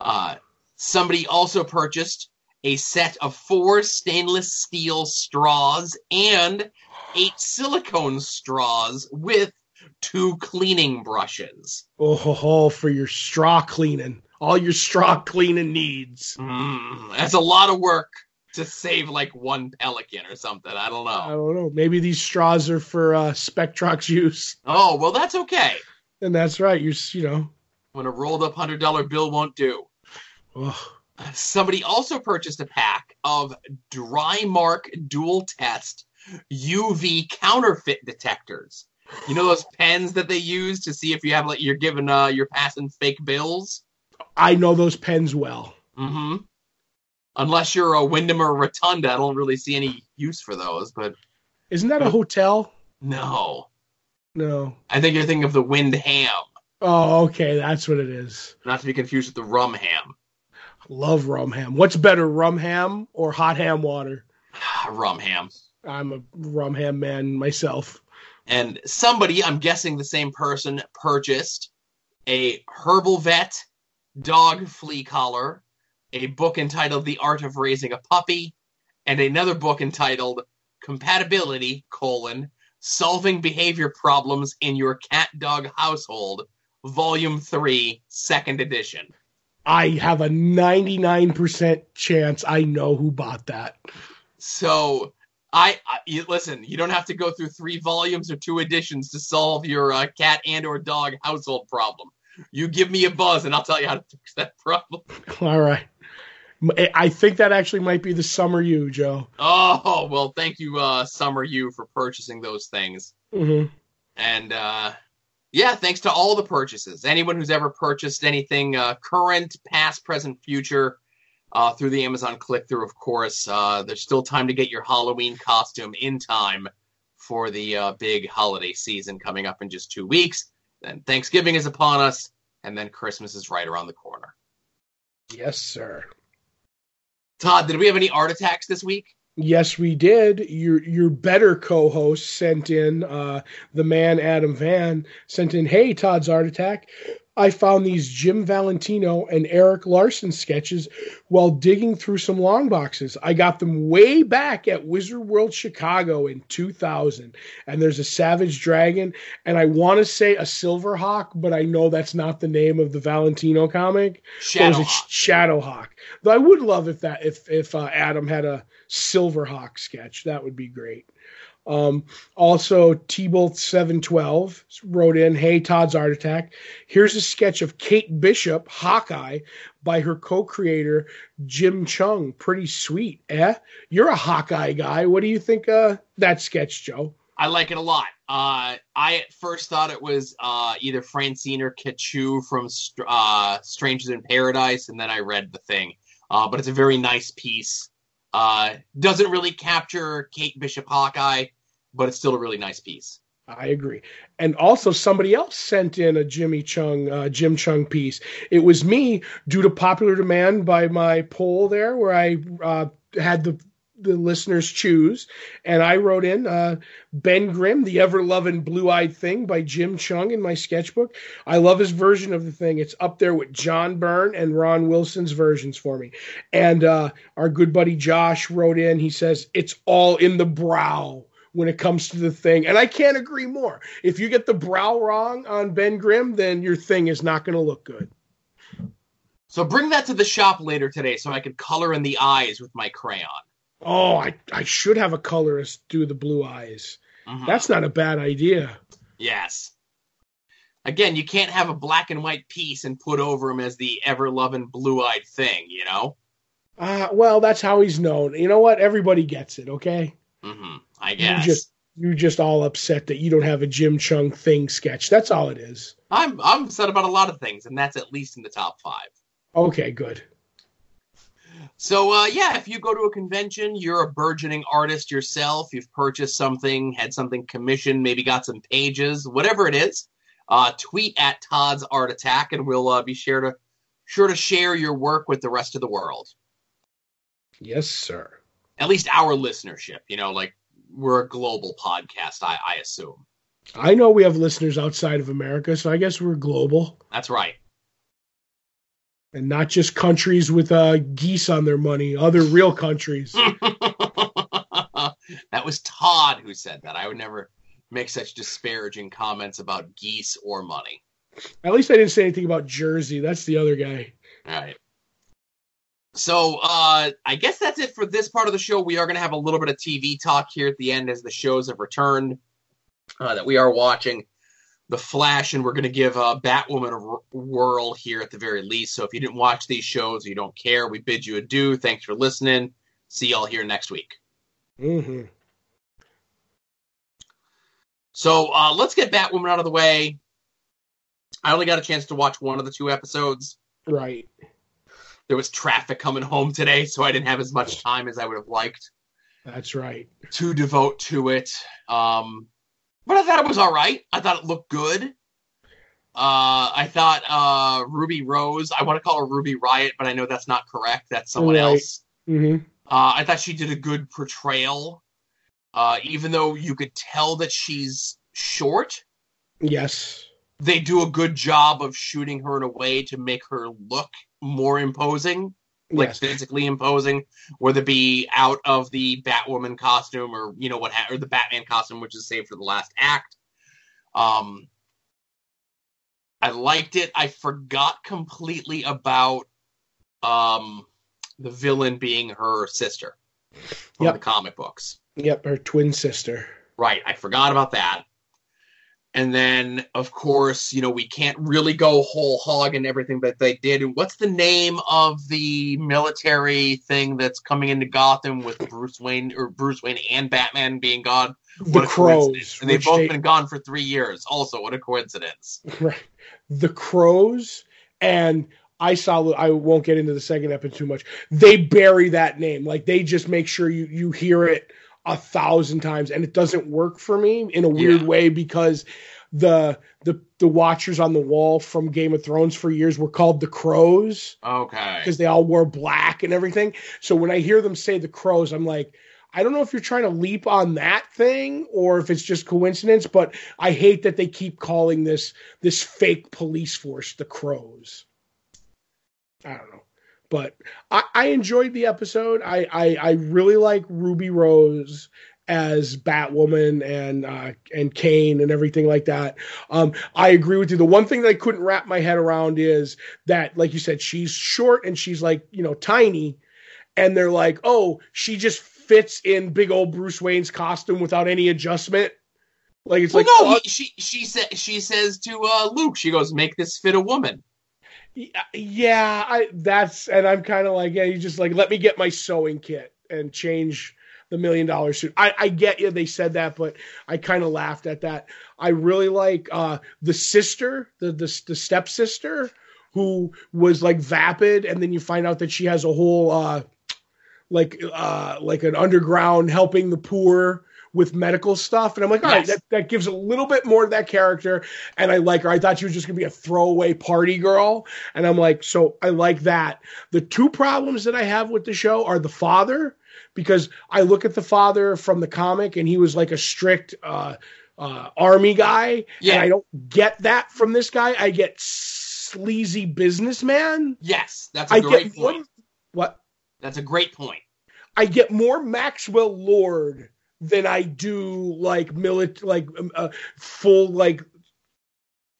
[SPEAKER 3] Uh, somebody also purchased a set of four stainless steel straws and eight silicone straws with two cleaning brushes.
[SPEAKER 2] Oh, ho, ho, for your straw cleaning. All your straw cleaning needs.
[SPEAKER 3] Mm, that's a lot of work to save like one pelican or something. I don't know.
[SPEAKER 2] I don't know. Maybe these straws are for uh, Spectrox use.
[SPEAKER 3] Oh, well, that's okay.
[SPEAKER 2] And that's right. You're, you know.
[SPEAKER 3] When a rolled up $100 bill won't do.
[SPEAKER 2] ugh.
[SPEAKER 3] Somebody also purchased a pack of Drymark dual test UV counterfeit detectors. You know those pens that they use to see if you have like you're giving uh you're passing fake bills?
[SPEAKER 2] I know those pens well.
[SPEAKER 3] Mm-hmm. Unless you're a Wyndham or Rotunda, I don't really see any use for those, but
[SPEAKER 2] Isn't that a hotel?
[SPEAKER 3] no.
[SPEAKER 2] No.
[SPEAKER 3] I think you're thinking of the Wind Ham,
[SPEAKER 2] Oh, okay. That's what it is.
[SPEAKER 3] not to be confused with the Rum Ham.
[SPEAKER 2] Love rum ham. What's better, rum ham or hot ham water? *sighs*
[SPEAKER 3] rum Ham.
[SPEAKER 2] I'm a rum ham man myself.
[SPEAKER 3] and somebody, I'm guessing the same person, purchased a Herbal Vet dog flea collar, a book entitled The Art of Raising a Puppy, and another book entitled Compatibility, colon, Solving Behavior Problems in Your Cat Dog Household, Volume 3, Second Edition.
[SPEAKER 2] I have a 99% chance I know who bought that.
[SPEAKER 3] So, I, I you, listen. You don't have to go through three volumes or two editions to solve your uh, cat and or dog household problem. You give me a buzz, and I'll tell you how to *laughs* fix that problem.
[SPEAKER 2] All right. I think that actually might be the summer you, Joe.
[SPEAKER 3] Oh well, thank you, uh, Summer You, for purchasing those things.
[SPEAKER 2] hmm
[SPEAKER 3] And uh, yeah, thanks to all the purchases. Anyone who's ever purchased anything, uh, current, past, present, future, uh, through the Amazon click through, of course, uh, there's still time to get your Halloween costume in time for the uh, big holiday season coming up in just two weeks. Then Thanksgiving is upon us, and then Christmas is right around the corner.
[SPEAKER 2] Yes, sir.
[SPEAKER 3] Todd, did we have any art attacks this week?
[SPEAKER 2] Yes, we did. Your your better co-host sent in uh, the man Adam Van sent in. Hey, Todd's Art Attack. I found these Jim Valentino and Erik Larsen sketches while digging through some long boxes. I got them way back at Wizard World Chicago in 2000. And there's a Savage Dragon, and I want to say a Silver Hawk, but I know that's not the name of the Valentino comic. Or was it
[SPEAKER 3] Shadowhawk.
[SPEAKER 2] Shadowhawk? Though I would love if that if if uh, Adam had a Silverhawk sketch, that would be great. Um, also, T-Bolt 712 wrote in, Hey, Todd's Art Attack. Here's a sketch of Kate Bishop, Hawkeye, by her co-creator, Jim Cheung. Pretty sweet, eh? You're a Hawkeye guy. What do you think of that sketch, Joe?
[SPEAKER 3] I like it a lot. Uh, I at first thought it was uh, either Francine or Katchoo from uh, Strangers in Paradise, and then I read the thing. Uh, but it's a very nice piece. Uh, doesn't really capture Kate Bishop Hawkeye, but it's still a really nice piece.
[SPEAKER 2] I agree. And also, somebody else sent in a Jimmy Cheung, uh, Jim Cheung piece. It was me, due to popular demand by my poll there, where I uh, had the the listeners choose, and I wrote in uh, Ben Grimm, the ever loving blue eyed thing by Jim Cheung in my sketchbook. I love his version of the thing. It's up there with John Byrne and Ron Wilson's versions for me. And uh, our good buddy Josh wrote in. He says it's all in the brow when it comes to the thing. And I can't agree more. If you get the brow wrong on Ben Grimm, then your thing is not going to look good.
[SPEAKER 3] So bring that to the shop later today so I can color in the eyes with my crayon.
[SPEAKER 2] Oh, I, I should have a colorist do the blue eyes.
[SPEAKER 3] Mhm.
[SPEAKER 2] That's not a bad idea.
[SPEAKER 3] Yes. Again, you can't have a black and white piece and put over him as the ever loving blue eyed thing, you know?
[SPEAKER 2] Uh, well, that's how he's known. You know what? Everybody gets it, okay?
[SPEAKER 3] hmm I
[SPEAKER 2] You just you're just all upset that you don't have a Jim Cheung thing sketch. That's all it is.
[SPEAKER 3] I'm I'm upset about a lot of things, and that's at least in the top five.
[SPEAKER 2] Okay, good.
[SPEAKER 3] So uh, yeah, if you go to a convention, you're a burgeoning artist yourself. You've purchased something, had something commissioned, maybe got some pages, whatever it is. Uh, tweet at Todd's Art Attack, and we'll uh, be sure to sure to share your work with the rest of the world.
[SPEAKER 2] Yes, sir.
[SPEAKER 3] At least our listenership. You know, like we're a global podcast. I, I assume
[SPEAKER 2] I know we have listeners outside of America, so I guess we're global
[SPEAKER 3] that's right.
[SPEAKER 2] and not just countries with uh, geese on their money, other real countries. *laughs*
[SPEAKER 3] that was Todd who said that. I would never make such disparaging comments about geese or money.
[SPEAKER 2] At least I didn't say anything about Jersey. That's the other guy.
[SPEAKER 3] All right. So uh, I guess that's it for this part of the show. We are going to have a little bit of TV talk here at the end as the shows have returned uh, that we are watching. The Flash, and we're going to give uh, Batwoman a r- whirl here at the very least. So if you didn't watch these shows, or you don't care, we bid you adieu. Thanks for listening. See y'all here next week.
[SPEAKER 2] hmm
[SPEAKER 3] So uh, let's get Batwoman out of the way. I only got a chance to watch one of the two episodes.
[SPEAKER 2] Right.
[SPEAKER 3] There was traffic coming home today, so I didn't have as much time as I would have liked
[SPEAKER 2] That's right.
[SPEAKER 3] to devote to it. Um, but I thought it was all right. I thought it looked good. Uh, I thought uh, Ruby Rose, I want to call her Ruby Riot, but I know that's not correct. That's someone
[SPEAKER 2] Right.
[SPEAKER 3] else.
[SPEAKER 2] hmm
[SPEAKER 3] Uh, I thought she did a good portrayal, uh, even though you could tell that she's short.
[SPEAKER 2] Yes.
[SPEAKER 3] They do a good job of shooting her in a way to make her look more imposing, like
[SPEAKER 2] yes.
[SPEAKER 3] physically imposing, whether it be out of the Batwoman costume or you know what, ha- or the Batman costume, which is saved for the last act. Um, I liked it. I forgot completely about um the villain being her sister from
[SPEAKER 2] Yep.
[SPEAKER 3] the comic books.
[SPEAKER 2] Yep. Her twin sister.
[SPEAKER 3] Right, I forgot about that. And then, of course, you know, we can't really go whole hog and everything that they did. And what's the name of the military thing that's coming into Gotham with Bruce Wayne or Bruce Wayne and Batman being gone?
[SPEAKER 2] The
[SPEAKER 3] What a
[SPEAKER 2] crows.
[SPEAKER 3] And they've both
[SPEAKER 2] they-
[SPEAKER 3] been gone for three years. Also, what a coincidence.
[SPEAKER 2] Right. The crows and I saw I won't get into the second episode too much. They bury that name. Like they just make sure you you hear it a thousand times and it doesn't work for me in a weird
[SPEAKER 3] Yeah.
[SPEAKER 2] way because the the the watchers on the wall from Game of Thrones for years were called the crows
[SPEAKER 3] Okay.
[SPEAKER 2] because they all wore black and everything. So when I hear them say the crows, I'm like, I don't know if you're trying to leap on that thing or if it's just coincidence, but I hate that they keep calling this this fake police force the crows. I don't know. But I, I enjoyed the episode. I, I I really like Ruby Rose as Batwoman and uh, and Kane and everything like that. Um, I agree with you. The one thing that I couldn't wrap my head around is that, like you said, she's short and she's like you know tiny, and they're like, oh, she just fits in big old Bruce Wayne's costume without any adjustment. Like it's
[SPEAKER 3] well,
[SPEAKER 2] like
[SPEAKER 3] no,
[SPEAKER 2] oh,
[SPEAKER 3] he, she she said she says to uh, Luke, she goes, "Make this fit a woman."
[SPEAKER 2] Yeah, I that's and I'm kind of like, yeah, you just like let me get my sewing kit and change the million dollar suit. I, I get you, they said that, but I kind of laughed at that. I really like uh the sister, the the, the stepsister who was like vapid, and then you find out that she has a whole uh like uh like an underground helping the poor with medical stuff. And I'm like, all right,
[SPEAKER 3] Yes.
[SPEAKER 2] that, that gives a little bit more to that character. And I like her. I thought she was just gonna be a throwaway party girl. And I'm like, so I like that. The two problems that I have with the show are the father, because I look at the father from the comic and he was like a strict uh uh, army guy.
[SPEAKER 3] Yeah.
[SPEAKER 2] And I don't get that from this guy. I get sleazy businessman.
[SPEAKER 3] Yes, that's a
[SPEAKER 2] I
[SPEAKER 3] great
[SPEAKER 2] more,
[SPEAKER 3] point.
[SPEAKER 2] what
[SPEAKER 3] That's a great point.
[SPEAKER 2] I get more Maxwell Lord than I do like milit like um, uh, full like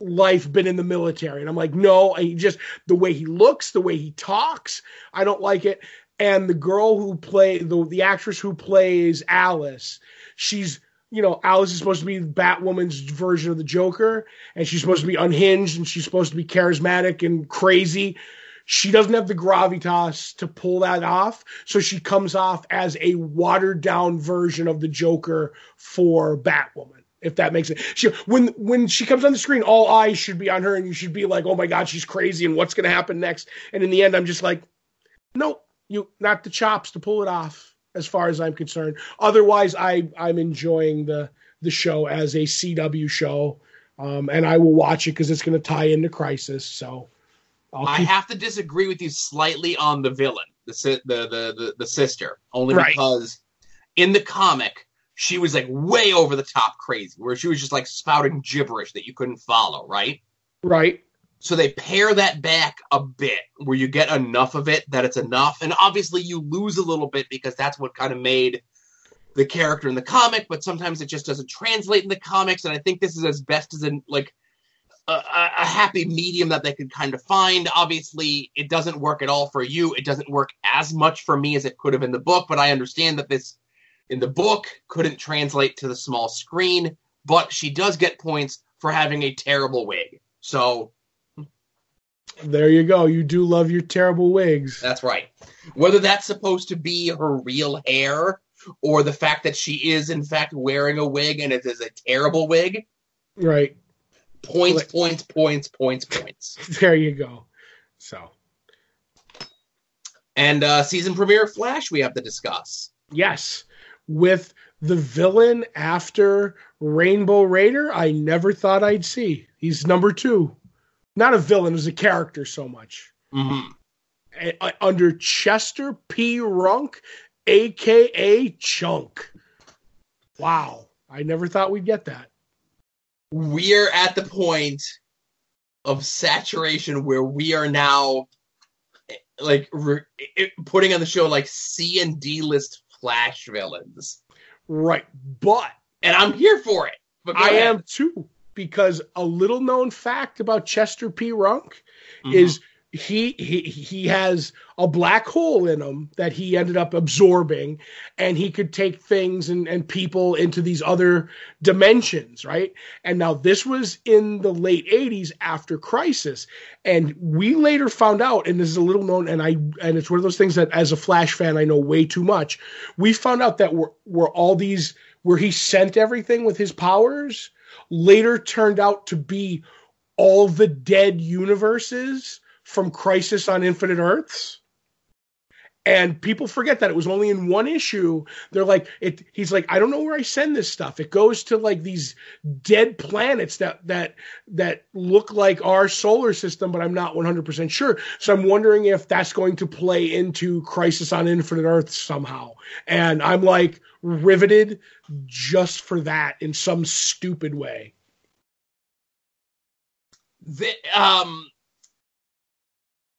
[SPEAKER 2] life been in the military. And I'm like no I just the way he looks the way he talks I don't like it. And the girl who play the the actress who plays Alice she's you know Alice is supposed to be Batwoman's version of the Joker and she's supposed to be unhinged and she's supposed to be charismatic and crazy she doesn't have the gravitas to pull that off so she comes off as a watered down version of the joker for batwoman if that makes it she when when she comes on the screen all eyes should be on her and you should be like oh my god she's crazy and what's going to happen next? And in the end i'm just like nope you not the chops to pull it off as far as i'm concerned. Otherwise i i'm enjoying the the show as a cw show um, and i will watch it because it's going to tie into crisis so I'll
[SPEAKER 3] I
[SPEAKER 2] keep
[SPEAKER 3] have to disagree with you slightly on the villain, the si- the the the, the sister, only
[SPEAKER 2] Right.
[SPEAKER 3] because in the comic she was like way over the top crazy, where she was just like spouting gibberish that you couldn't follow, right?
[SPEAKER 2] right
[SPEAKER 3] So they pare that back a bit, where you get enough of it that it's enough, and obviously you lose a little bit because that's what kind of made the character in the comic, but sometimes it just doesn't translate in the comics, and I think this is as best as in like a, a happy medium that they could kind of find. Obviously, it doesn't work at all for you. It doesn't work as much for me as it could have in the book, but I understand that this in the book couldn't translate to the small screen, but she does get points for having a terrible wig. So
[SPEAKER 2] There you go. You do love your terrible wigs.
[SPEAKER 3] That's right. Whether that's supposed to be her real hair or the fact that she is in fact wearing a wig and it is a terrible wig,
[SPEAKER 2] Right.
[SPEAKER 3] Points, points, points, points, points. *laughs*
[SPEAKER 2] There you go. So,
[SPEAKER 3] And uh season premiere Flash we have to discuss.
[SPEAKER 2] yes, with the villain after Rainbow Raider, I never thought I'd see. He's number two. Not a villain, as a character so much.
[SPEAKER 3] hmm
[SPEAKER 2] A- uh, under Chester P. Runk, aka Chunk. Wow. I never thought we'd get that.
[SPEAKER 3] We're at the point of saturation where we are now like re- putting on the show like C and D list Flash villains,
[SPEAKER 2] Right. But
[SPEAKER 3] and I'm here for it. But
[SPEAKER 2] I
[SPEAKER 3] ahead.
[SPEAKER 2] am too, because a little known fact about Chester P. Runk
[SPEAKER 3] Mhm.
[SPEAKER 2] is he he he has a black hole in him that he ended up absorbing and he could take things and, and people into these other dimensions right? And now this was in the late 80s after crisis and we later found out and this is a little known and i and it's one of those things that as a flash fan i know way too much. We found out that were were all these where he sent everything with his powers later turned out to be all the dead universes from Crisis on Infinite Earths. And people forget that it was only in one issue. They're like, it. He's like, I don't know where I send this stuff. It goes to like these dead planets that that that look like our solar system, but I'm not 100 percent sure. So I'm wondering if that's going to play into Crisis on Infinite Earths somehow. And I'm like riveted just for that in some stupid way.
[SPEAKER 3] the, um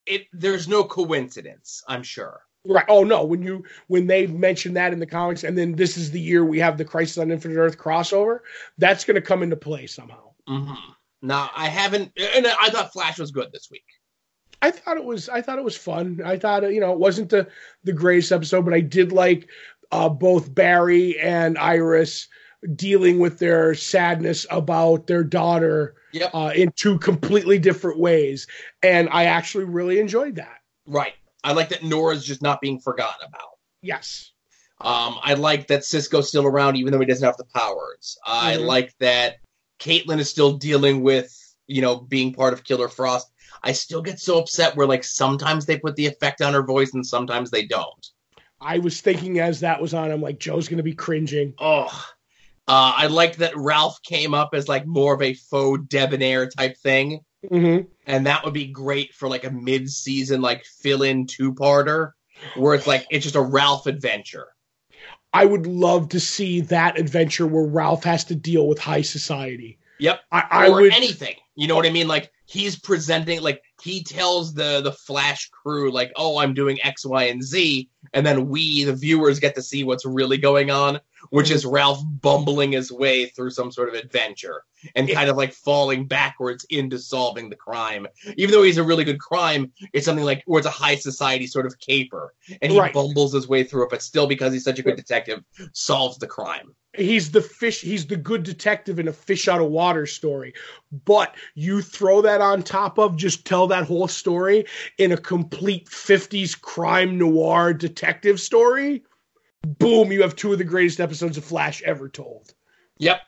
[SPEAKER 3] it there's no coincidence i'm sure
[SPEAKER 2] Right. Oh no, when you when they mention that in the comics, and then this is the year we have the Crisis on Infinite Earth crossover, that's going to come into play somehow.
[SPEAKER 3] mm-hmm. now i haven't and i thought flash was good this week
[SPEAKER 2] I thought it was I thought it was fun. I thought you know it wasn't the the greatest episode, but I did like uh, both Barry and Iris dealing with their sadness about their daughter
[SPEAKER 3] Yep.
[SPEAKER 2] uh, in two completely different ways, and I actually really enjoyed that.
[SPEAKER 3] right i like that nora's just not being forgotten about
[SPEAKER 2] Yes.
[SPEAKER 3] um i like that cisco's still around even though he doesn't have the powers i
[SPEAKER 2] Mhm.
[SPEAKER 3] like that caitlin is still dealing with you know being part of killer frost i still get so upset where like sometimes they put the effect on her voice and sometimes they don't
[SPEAKER 2] I was thinking as that was on, I'm like, Joe's going to be cringing.
[SPEAKER 3] Oh, Uh, I liked that Ralph came up as like more of a faux debonair type thing,
[SPEAKER 2] hmm
[SPEAKER 3] and that would be great for like a mid-season like fill-in two-parter where it's like it's just a Ralph adventure.
[SPEAKER 2] I would love to see that adventure where Ralph has to deal with high society.
[SPEAKER 3] Yep.
[SPEAKER 2] I, I
[SPEAKER 3] or
[SPEAKER 2] would.
[SPEAKER 3] anything. You know what I mean? Like he's presenting, like he tells the the Flash crew, like, "Oh, I'm doing X, Y, and Z," and then we, the viewers, get to see what's really going on, which is Ralph bumbling his way through some sort of adventure and kind of like falling backwards into solving the crime. Even though he's a really good crime, it's something like where it's a high society sort of caper, and he
[SPEAKER 2] Right.
[SPEAKER 3] bumbles his way through it, but still, because he's such a good detective, solves the crime.
[SPEAKER 2] he's the fish he's the good detective in a fish out of water story but you throw that on top of just tell that whole story in a complete 50s crime noir detective story boom you have two of the greatest episodes of flash ever told
[SPEAKER 3] Yep.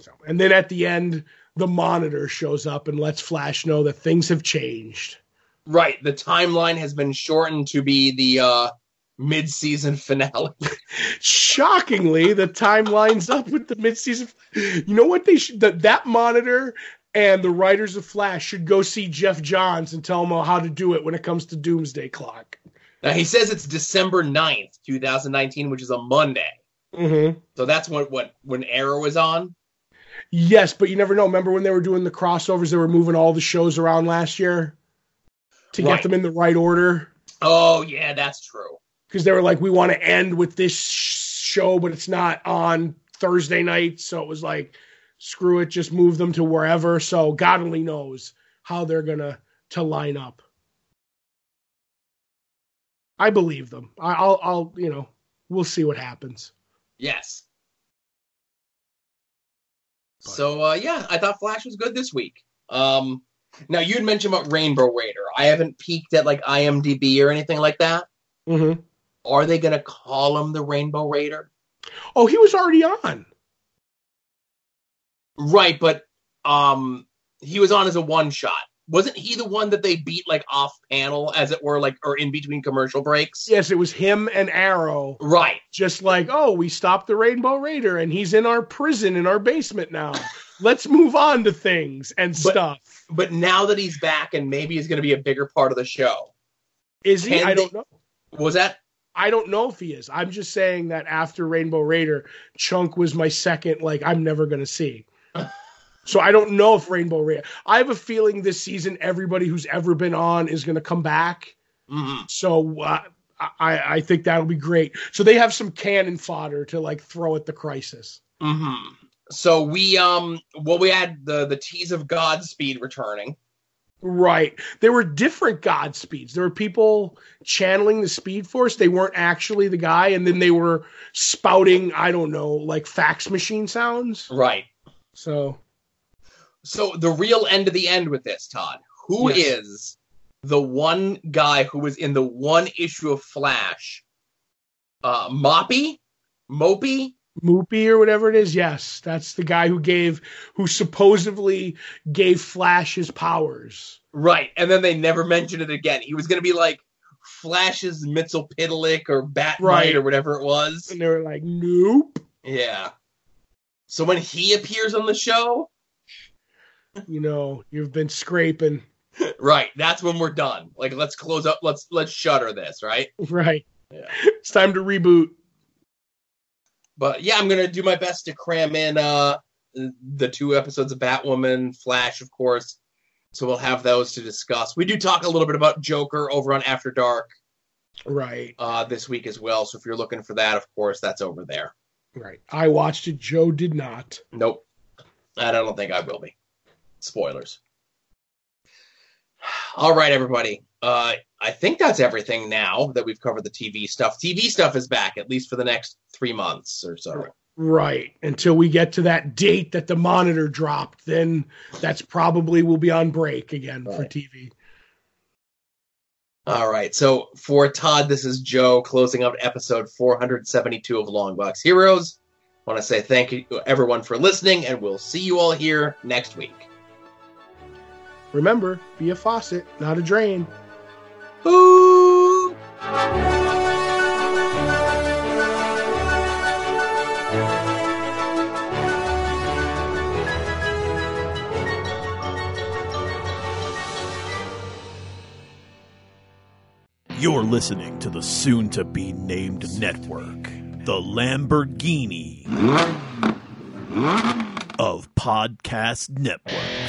[SPEAKER 2] so, and then at the end the monitor shows up and lets flash know that things have changed
[SPEAKER 3] Right. The timeline has been shortened to be the uh mid-season finale. *laughs*
[SPEAKER 2] shockingly the time lines up with the mid season. you know what they should that that monitor and the writers of flash should go see geoff johns and tell him how to do it when it comes to doomsday clock
[SPEAKER 3] Now he says it's December 9th, 2019, which is a Monday.
[SPEAKER 2] mm-hmm.
[SPEAKER 3] So that's what what when Arrow was on.
[SPEAKER 2] yes but you never know remember when they were doing the crossovers they were moving all the shows around last year to
[SPEAKER 3] Right.
[SPEAKER 2] get them in the right order
[SPEAKER 3] Oh yeah, that's true.
[SPEAKER 2] because they were like we want to end with this show but it's not on thursday night so it was like screw it just move them to wherever so god only knows how they're gonna to line up i believe them I, i'll i'll you know we'll see what happens
[SPEAKER 3] Yes. So uh yeah, I thought Flash was good this week. Um now you'd mentioned about Rainbow Raider. I haven't peeked at like IMDb or anything like that.
[SPEAKER 2] mm-hmm.
[SPEAKER 3] Are they gonna call him the Rainbow Raider?
[SPEAKER 2] oh he was already on
[SPEAKER 3] Right, but um he was on as a one shot. Wasn't he the one that they beat like off panel, as it were, like or in between commercial breaks?
[SPEAKER 2] yes it was him and arrow
[SPEAKER 3] Right.
[SPEAKER 2] just like oh we stopped the rainbow raider and he's in our prison in our basement now let's move on to things and
[SPEAKER 3] But-
[SPEAKER 2] stuff
[SPEAKER 3] But now that he's back and maybe he's gonna be a bigger part of the show.
[SPEAKER 2] is he i don't know
[SPEAKER 3] Was that
[SPEAKER 2] I don't know if he is. I'm just saying that after Rainbow Raider, Chunk was my second, like, I'm never going to see. *laughs* so I don't know if Rainbow Raider. I have a feeling this season, everybody who's ever been on is going to come back.
[SPEAKER 3] mhm.
[SPEAKER 2] So uh, I, I think that'll be great. So they have some cannon fodder to, like, throw at the crisis.
[SPEAKER 3] hmm So we um well we had the the tease of Godspeed returning.
[SPEAKER 2] Right. There were different Godspeeds. There were people channeling the Speed Force. They weren't actually the guy. And then they were spouting, I don't know, like fax machine sounds.
[SPEAKER 3] Right.
[SPEAKER 2] So
[SPEAKER 3] So the real end of the end with this, Todd. Who is
[SPEAKER 2] Yes.
[SPEAKER 3] the one guy who was in the one issue of Flash? Uh Moppy? Mopey?
[SPEAKER 2] Moopy or whatever it is. Yes, that's the guy who gave, who supposedly gave Flash his powers.
[SPEAKER 3] Right. And then they never mentioned it again. He was gonna be like Flash's Mitzvah or Bat-Mite
[SPEAKER 2] Right.
[SPEAKER 3] or whatever it was.
[SPEAKER 2] And they were like, nope.
[SPEAKER 3] Yeah. So when he appears on the show,
[SPEAKER 2] You know, you've been scraping.
[SPEAKER 3] right, that's when we're done. Like let's close up let's let's shutter this, right?
[SPEAKER 2] Right.
[SPEAKER 3] Yeah.
[SPEAKER 2] It's time to reboot.
[SPEAKER 3] But yeah, I'm gonna do my best to cram in uh the two episodes of Batwoman, Flash, of course. So we'll have those to discuss. We do talk a little bit about Joker over on After Dark
[SPEAKER 2] Right.
[SPEAKER 3] uh, this week as well. So if you're looking for that, of course, that's over there.
[SPEAKER 2] Right. I watched it. Joe did not.
[SPEAKER 3] Nope, I don't think I will be. Spoilers. All right, everybody. Uh, I think that's everything now that we've covered the TV stuff. TV stuff is back at least for the next three months or so.
[SPEAKER 2] Right. Until we get to that date that the monitor dropped, then that's probably we'll be on break again for TV.
[SPEAKER 3] All right. So for Todd, this is Joe closing out episode 472 of Longbox Heroes. I want to say thank you everyone for listening, and we'll see you all here next week.
[SPEAKER 2] Remember, be a faucet, not a drain.
[SPEAKER 3] Ooh!
[SPEAKER 4] You're listening to the soon to be named network, the Lamborghini of Podcast Network.